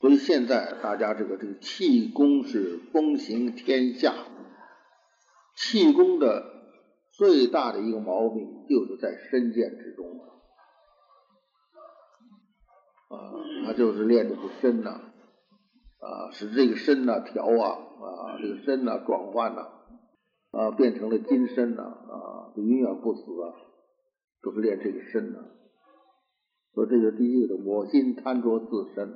Speaker 1: 所以现在大家这个这个气功是风行天下，气功的最大的一个毛病就是在身见之中啊，他就是练的是身呐。啊，使这个身呐调啊啊，这个身呐转换呐啊，变成了金身呐啊，就永远不死啊，就是练这个身呐。说这个第一个的，我心贪着自身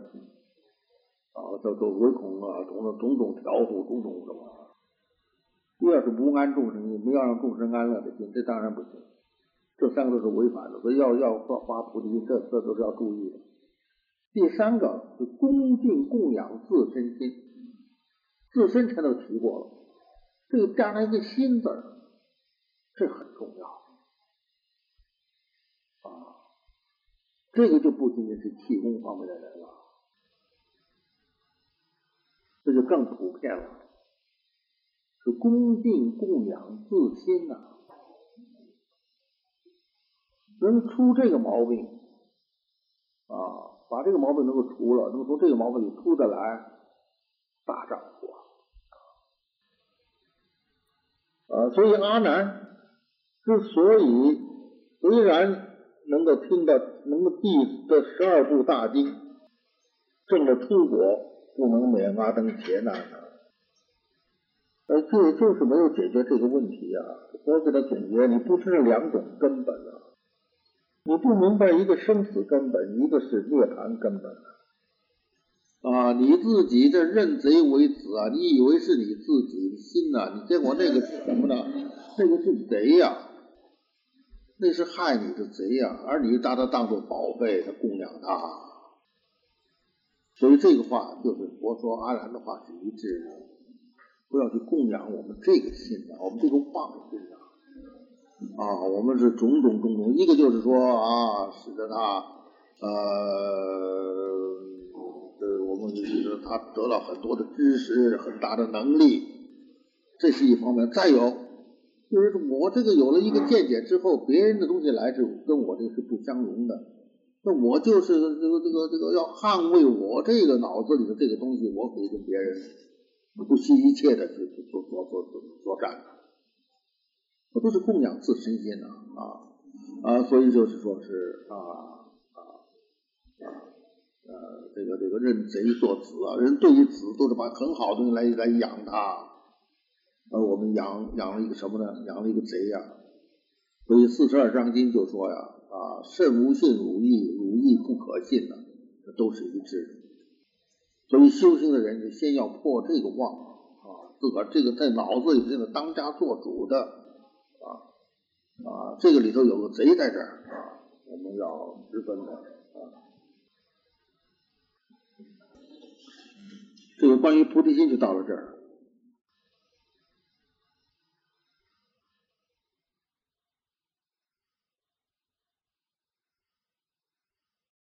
Speaker 1: 啊，叫做唯恐啊，种种种种调伏，种种什么。如要是不安众生心，没有让众生安乐的心，这当然不行。这三个都是违反的，所以要要发发菩提心，这这都是要注意的。第三个是恭敬供养自身心，自身全都提过了，这个加上一个心字儿，这很重要啊。这个就不仅仅是气功方面的人了，这就更普遍了，是恭敬供养自心呐，能出这个毛病啊。把这个毛病能够除了，能从这个毛病里出得来，大丈夫啊！啊所以阿难之所以虽然能够听到能够记这十二部大经，证了出国，不能免阿登劫难啊！呃，这就是没有解决这个问题啊！我给他总结，你不知道两种根本啊！你不明白一个生死根本，一个是涅槃根本啊！你自己这认贼为子啊！你以为是你自己的心呐？你结果那个是什么呢？那个是贼呀，那是害你的贼呀！而你把它当做宝贝，他供养他。所以这个话就是佛说阿然的话是一致的，不要去供养我们这个信仰，我们这个妄心啊。啊，我们是种种种种，一个就是说啊，使得他呃，呃，我们使得他得到很多的知识，很大的能力这是一方面。再有就是我这个有了一个见解之后，别人的东西来是跟我这个是不相容的。那我就是这个这个这个要捍卫我这个脑子里的这个东西，我可以跟别人不惜一切的去作作作作作战，那都是供养自身心的啊啊，所以就是说是啊啊啊呃这个这个认贼作子啊，人对于子都是把很好的东西来来养他，而我们养养了一个什么呢？养了一个贼呀！所以四十二章经就说呀。啊，甚无信汝意，汝意不可信呢，这都是一致的。所以修行的人，就先要破这个妄啊，自个儿这个在脑子里这个当家做主的啊啊，这个里头有个贼在这儿啊，我们要直分的啊。这个关于菩提心就到了这儿。